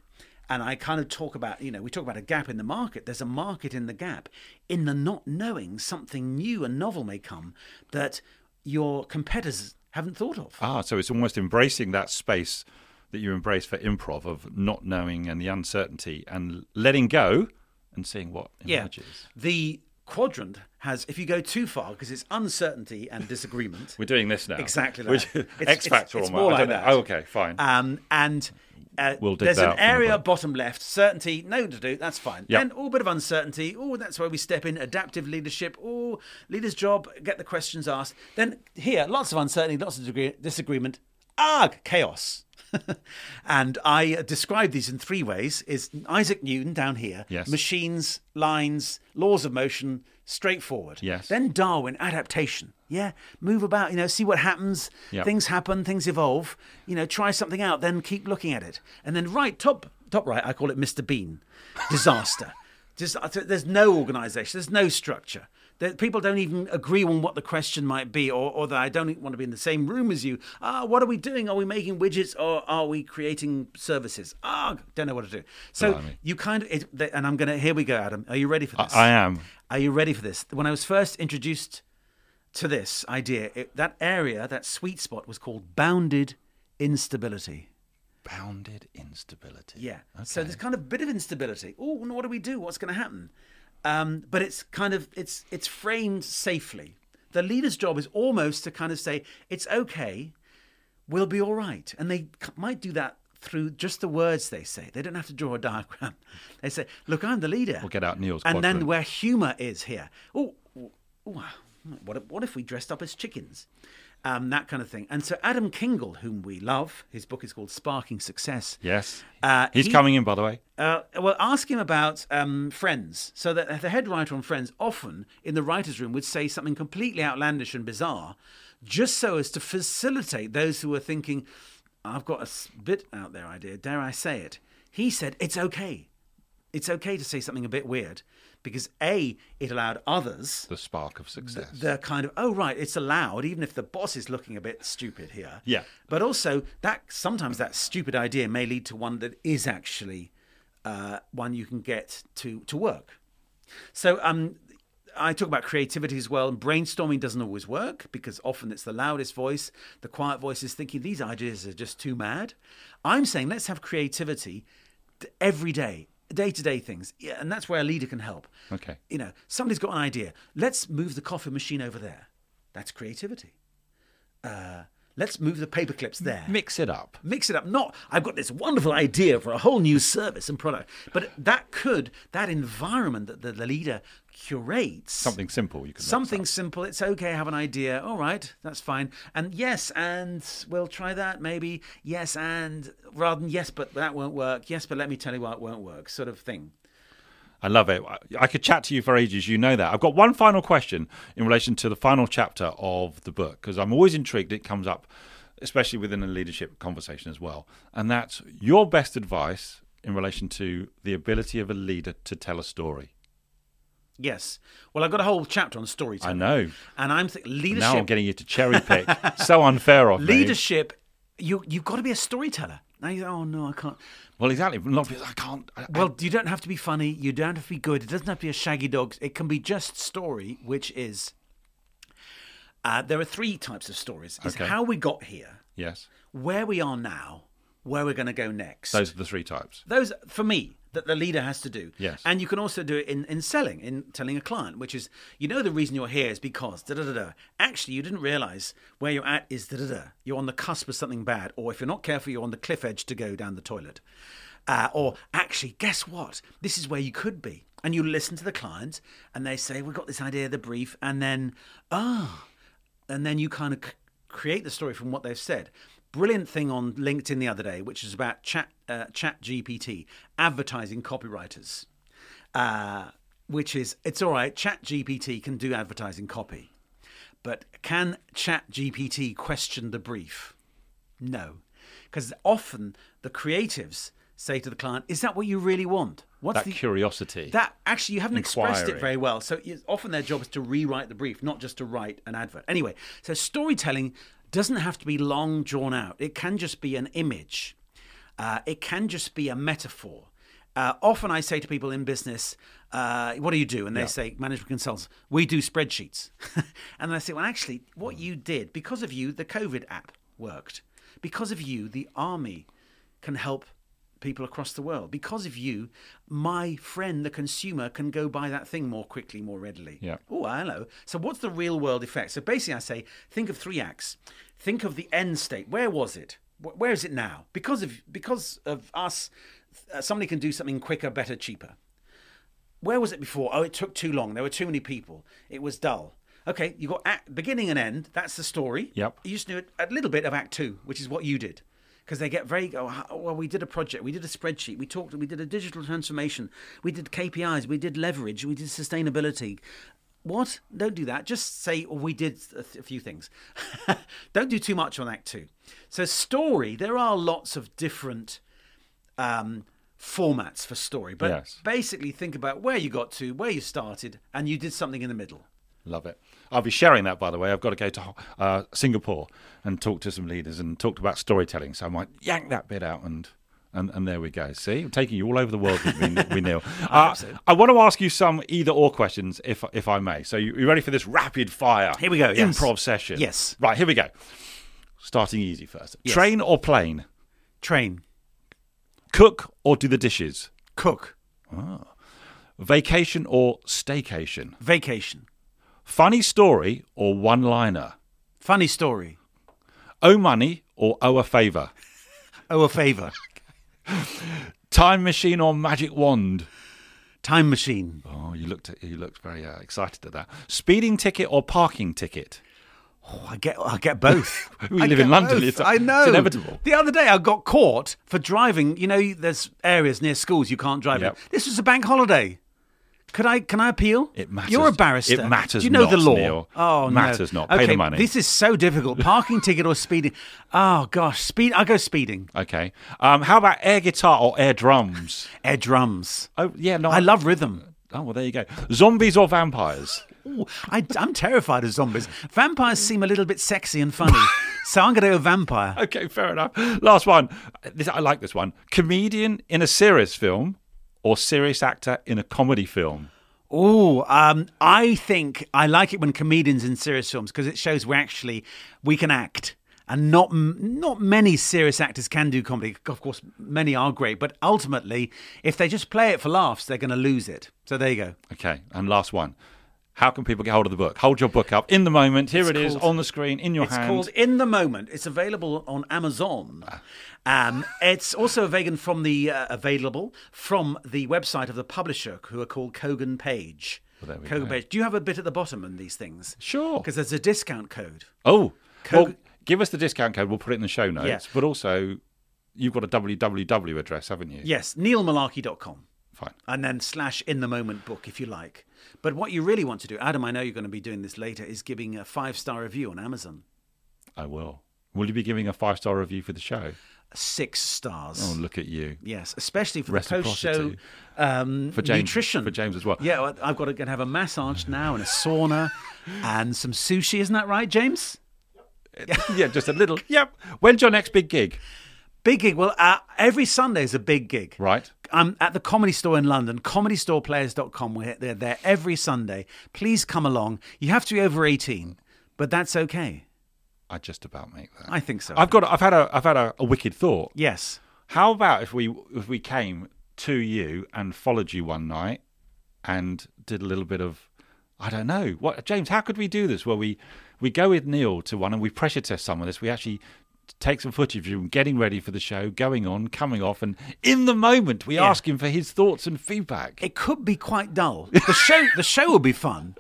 And I kind of talk about, you know, we talk about a gap in the market. There's a market in the gap. In the not knowing, something new and novel may come that your competitors haven't thought of. Ah, so it's almost embracing that space that you embrace for improv of not knowing and the uncertainty and letting go and seeing what emerges. Yeah. The quadrant has, if you go too far, because it's uncertainty and disagreement. <laughs> We're doing this now. Exactly. Which, It's- X Factor it's- it's more I like that. Oh, okay, fine. Um, and uh, We'll dig there's an from the area bottom left, certainty, no to do, that's fine. Yep. Then all bit of uncertainty, oh, that's where we step in, adaptive leadership, oh, leader's job, get the questions asked. Then here, lots of uncertainty, lots of degree- disagreement, ah, chaos. <laughs> and I uh, describe these in three ways: is Isaac Newton down here, Yes. machines, lines, laws of motion, straightforward. Yes. Then Darwin, adaptation. Yeah, move about, you know, see what happens. Yep. Things happen, things evolve. You know, try something out, then keep looking at it. And then right top, top right, I call it Mr. Bean, disaster. <laughs> Just there's no organisation, there's no structure. That people don't even agree on what the question might be, or, or that I don't want to be in the same room as you. Ah, what are we doing? Are we making widgets, or are we creating services? Ah, don't know what to do. So Blimey. you kind of, it, and I'm gonna. Here we go, Adam. Are you ready for this? I am. Are you ready for this? When I was first introduced to this idea, it, that area, that sweet spot, was called bounded instability. Bounded instability. Yeah. So Okay. there's kind of a bit of instability. Oh, what do we do? What's going to happen? Um, but it's kind of it's it's framed safely. The leader's job is almost to kind of say it's okay, we'll be all right, and they c- might do that through just the words they say. They don't have to draw a <laughs> diagram. They say, "Look, I'm the leader." We'll get out Neil's and then where humour is here. Oh, oh, what what if we dressed up as chickens? Um, that kind of thing. And so Adam Kingl, whom we love, his book is called Sparking Success. Yes. Uh, He's he- coming in, by the way. Uh, well, ask him about um, Friends. So that the head writer on Friends often in the writers' room would say something completely outlandish and bizarre, just so as to facilitate those who were thinking, "I've got a bit out there idea. Dare I say it?" He said, "It's okay. It's okay to say something a bit weird." Because A, it allowed others The spark of success. the kind of oh right it's allowed even if the boss is looking a bit stupid here Yeah. but also that sometimes that stupid idea may lead to one that is actually uh, one you can get to to work so um I talk about creativity as well, and brainstorming doesn't always work because often it's the loudest voice, the quiet voice is thinking these ideas are just too mad. I'm saying let's have creativity every day, day to day things, yeah, and that's where a leader can help Okay. you know, somebody's got an idea. Let's move the coffee machine over there. That's creativity. Uh, let's move the paper clips there. Mix it up. Mix it up. Not, I've got this wonderful idea for a whole new service and product. But that could, that environment that the, the leader curates. Something simple. You can Something simple. It's okay. I have an idea. All right, that's fine. And yes, and we'll try that maybe. Yes, and rather than yes, but that won't work. Yes, but let me tell you why it won't work. Sort of thing. I love it. I- could chat to you for ages. You know that. I've got one final question in relation to the final chapter of the book because I'm always intrigued. It comes up, especially within a leadership conversation as well. And that's your best advice in relation to the ability of a leader to tell a story. Yes. Well, I've got a whole chapter on storytelling. I know. And I'm thinking leadership. Now I'm getting you to cherry pick. so unfair of me. leadership. You you've got to be a storyteller. Now you oh no, I can't. Well, exactly. A lot of people, I can't. I, Well, you don't have to be funny. You don't have to be good. It doesn't have to be a shaggy dog. It can be just story, which is. Uh, there are three types of stories. It's Okay. how we got here, yes. where we are now, where we're going to go next. Those are the three types. those for me that the leader has to do. Yes. and you can also do it in, in selling in telling a client which is you know the reason you're here is because da da da da. Actually you didn't realize where you're at is da da da. You're on the cusp of something bad or if you're not careful you're on the cliff edge to go down the toilet. Uh, or actually guess what? This is where you could be. And you listen to the client and they say we've got this idea of the brief and then ah and then you kind of c- create the story from what they've said. Brilliant thing on LinkedIn the other day, which is about chat uh, Chat GPT advertising copywriters, uh, which is it's all right. Chat GPT can do advertising copy, but can Chat GPT question the brief? No, because often the creatives say to the client, "Is that what you really want? What's That the curiosity. that actually you haven't expressed it very well. So often their job is to rewrite the brief, not just to write an advert. Anyway, so storytelling doesn't have to be long drawn out. It can just be an image. Uh, it can just be a metaphor. Uh, often I say to people in business, uh, "What do you do?" And they say, "Management consultants." We do spreadsheets. <laughs> and I say, "Well, actually, what you did because of you, the COVID app worked. Because of you, the army can help people across the world. Because of you, my friend, the consumer, can go buy that thing more quickly, more readily. Yeah. Oh, hello. So, what's the real world effect? So, basically, I say, think of three acts. Think of the end state. Where was it? Where is it now? Because of because of us, uh, somebody can do something quicker, better, cheaper. Where was it before? Oh, it took too long. There were too many people. It was dull. Okay, you got act, beginning and end. That's the story. Yep. You just do a little bit of Act Two, which is what you did, because they get very. Oh, well, we did a project, we did a spreadsheet, we talked, we did a digital transformation, we did KPIs, we did leverage, we did sustainability. What? Don't do that. Just say, oh, we did a, th- a few things. <laughs> Don't do too much on Act Two. So, story. There are lots of different um, formats for story, but Yes. basically think about where you got to, where you started, and you did something in the middle. Love it. I'll be sharing that, by the way. I've got to go to uh, Singapore and talk to some leaders and talk about storytelling. So I might yank that bit out and. And, and there we go. See, I'm taking you all over the world with me, <laughs> with Neil. <laughs> Uh, I want to ask you some either or questions, if if I may. So you, you ready for this rapid fire? Here we go, yes. Improv session. Yes. Right. Here we go. Starting easy first. Yes. Train or plane? Train, Cook or do the dishes? cook, Oh. Vacation or staycation? vacation, Funny story or one liner? funny story, Owe money or owe a favour? <laughs> oh, a favour, Time machine or magic wand? time machine. Oh, you looked you looked very uh, excited at that. Speeding ticket or parking ticket? Oh, I get, I get both. <laughs> We I live in London, both. it's- I know. it's inevitable. The other day, I got caught for driving. You know, there's areas near schools you can't drive. Yep. in. This was a bank holiday. Could I? Can I appeal? It matters. You're a barrister. It matters Do you know the not, law? Neil. Oh, Matters no. not. Pay the Okay, money. This is so difficult. Parking ticket or speeding? Oh gosh, speed. I go speeding. Okay. Um, how about air guitar or air drums? Air drums. Oh yeah, no. I love rhythm. Oh well, there you go. Zombies or vampires? Ooh, I, I'm terrified of zombies. Vampires seem a little bit sexy and funny, so I'm going to go vampire. <laughs> Okay, fair enough. Last one. This I like this one. Comedian in a serious film or serious actor in a comedy film? Oh, um, I think I like it when comedians in serious films because it shows we actually we can act, and not not many serious actors can do comedy. Of course, many are great, but ultimately, if they just play it for laughs, they're going to lose it. So there you go. Okay, and last one. How can people get hold of the book? Hold your book up in the moment. Here It's it is called- on the screen in your hands. It's hand. called In the Moment. It's available on Amazon. Um, it's also vegan from the uh, available from the website of the publisher, who are called Kogan Page. Well, Kogan. Page. Do you have a bit at the bottom in these things? Sure. Because there's a discount code. Oh, Co- well, give us the discount code. We'll put it in the show notes. Yeah. But also, you've got a www address, haven't you? Yes, neilmullarkey.com. Fine. And then slash in the moment book if you like. But what you really want to do, Adam, I know you're going to be doing this later, is giving a five star review on Amazon. I will. Will you be giving a five star review for the show? Six stars. Oh, look at you. Yes, especially for the post show um, For James, nutrition. For James as well. Yeah, I've got to go have a massage now and a sauna and some sushi. Isn't that right, James? <laughs> yeah, just a little. <laughs> Yep. When's your next big gig? Big gig. Well, uh, every Sunday is a big gig. Right. I'm at the Comedy Store in London, comedystoreplayers.com. We're they're there every Sunday. Please come along. You have to be over 18, but that's okay. I just about make that. I think so. I've got. I've had a. I've had a, a wicked thought. yes. How about if we if we came to you and followed you one night and did a little bit of I don't know what James. How could we do this? Where we we go with Neil to one and we pressure test some of this. We actually take some footage of him getting ready for the show, going on, coming off, and in the moment we Yeah. ask him for his thoughts and feedback. It could be quite dull. The show, the show will be fun.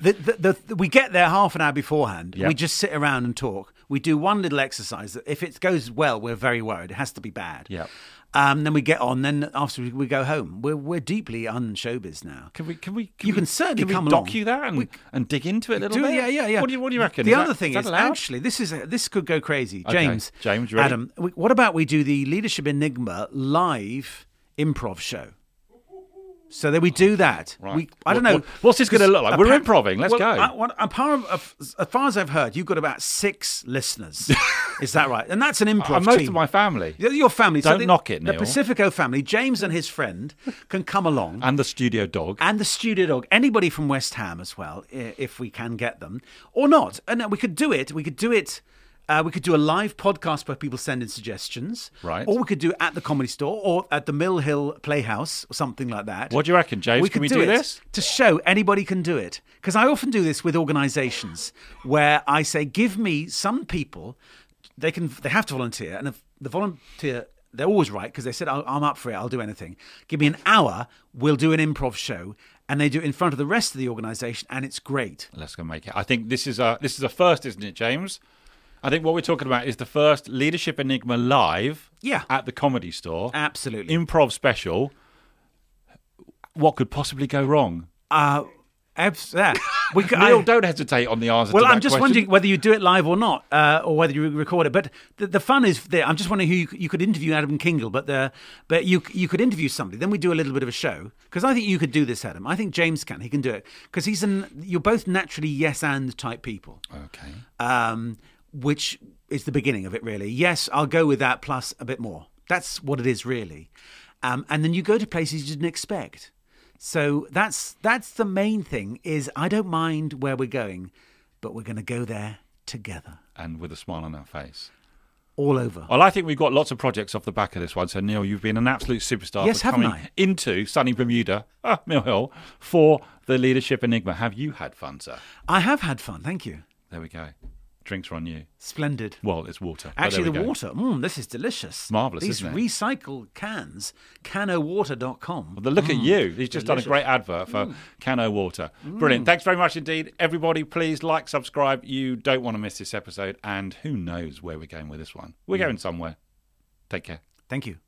The, the, the, we get there half an hour beforehand. Yep. We just sit around and talk. We do one little exercise. that If it goes well, we're very worried. It has to be bad. Yep. Um, then we get on. Then after we, we go home. We're we're deeply unshowbiz now. Can we? Can we? Can You we- can certainly can we come doc along. you that and, and dig into it a little Do- bit. Yeah, yeah, yeah. What do you What do you reckon? The Is other that- thing is, allowed? actually, this is this could go crazy. Okay. James, James? Adam, we- what about we do the Leadership Enigma live improv show? So that we do that. Right. We, I don't What- know. what- what's this gonna look like? We're improving. Let's well, go. I, what, as, far as, as far as I've heard, you've got about six listeners. <laughs> is that right? And that's an improv Uh, most team. of my family Your family. Don't the, knock it, Neil. The Pacifico family, James and his friend, can come along and the studio dog. and the studio dog, anybody from West Ham as well, if we can get them, or not. And uh, we could do it. We could do it. Uh, we could do a live podcast where people send in suggestions, Right. Or we could do it at the Comedy Store or at the Mill Hill Playhouse or something like that. What do you reckon, James? We Can could we do, do this? to show anybody can do it? Because I often do this with organisations where I say, "Give me some people. They can. They have to volunteer, and if the volunteer." They're always right because they said, "I'll- I'm up for it. I'll do anything. Give me an hour. We'll do an improv show. And they do it in front of the rest of the organisation, and it's great. Let's go make it. I think this is a this is a first, isn't it, James? I think what we're talking about is the first Leadership Enigma live Yeah. at the Comedy Store. Absolutely. Improv special. What could possibly go wrong? Uh, abs- yeah. <laughs> We could, Neil, I- don't hesitate on the answer Well, to that I'm just question. wondering whether you do it live or not, uh, or whether you record it. But the, the fun is there. I'm just wondering who you, you could interview Adam Kingl, but the but you you could interview somebody. Then we do a little bit of a show because I think you could do this, Adam. I think James can. He can do it because he's an. You're both naturally yes and type people, Okay. um, which is the beginning of it, really. Yes, I'll go with that plus a bit more. That's what it is, really. Um, and then you go to places you didn't expect. So that's that's the main thing. Is I don't mind where we're going, but we're going to go there together, And with a smile on our face. all over. Well, I think we've got lots of projects off the back of this one. So, Neil, you've been an absolute superstar Yes, for coming I? into sunny Bermuda, <laughs> ah, Mill Hill, for the Leadership Enigma. Have you had fun, sir? I have had fun. Thank you. There we go. Drinks are on you. Splendid. Well, it's water. Actually, the go. water. Mm, this is delicious. Marvellous, These isn't it? recycled cans. Canowater.com. But look at mm. you. He's just done a great advert for mm. Cano Water. Brilliant. Mm. Thanks very much indeed. Everybody, please like, subscribe. You don't want to miss this episode. And who knows where we're going with this one? We're going somewhere. Take care. Thank you.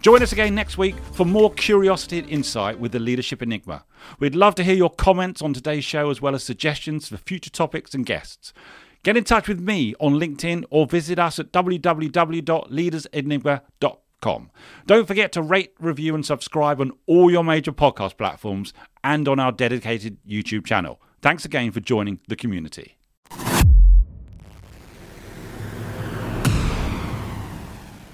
Join us again next week for more curiosity and insight with the Leadership Enigma. We'd love to hear your comments on today's show as well as suggestions for future topics and guests. Get in touch with me on LinkedIn or visit us at www.leadersenigma.com. Don't forget to rate, review, and subscribe on all your major podcast platforms and on our dedicated YouTube channel. Thanks again for joining the community.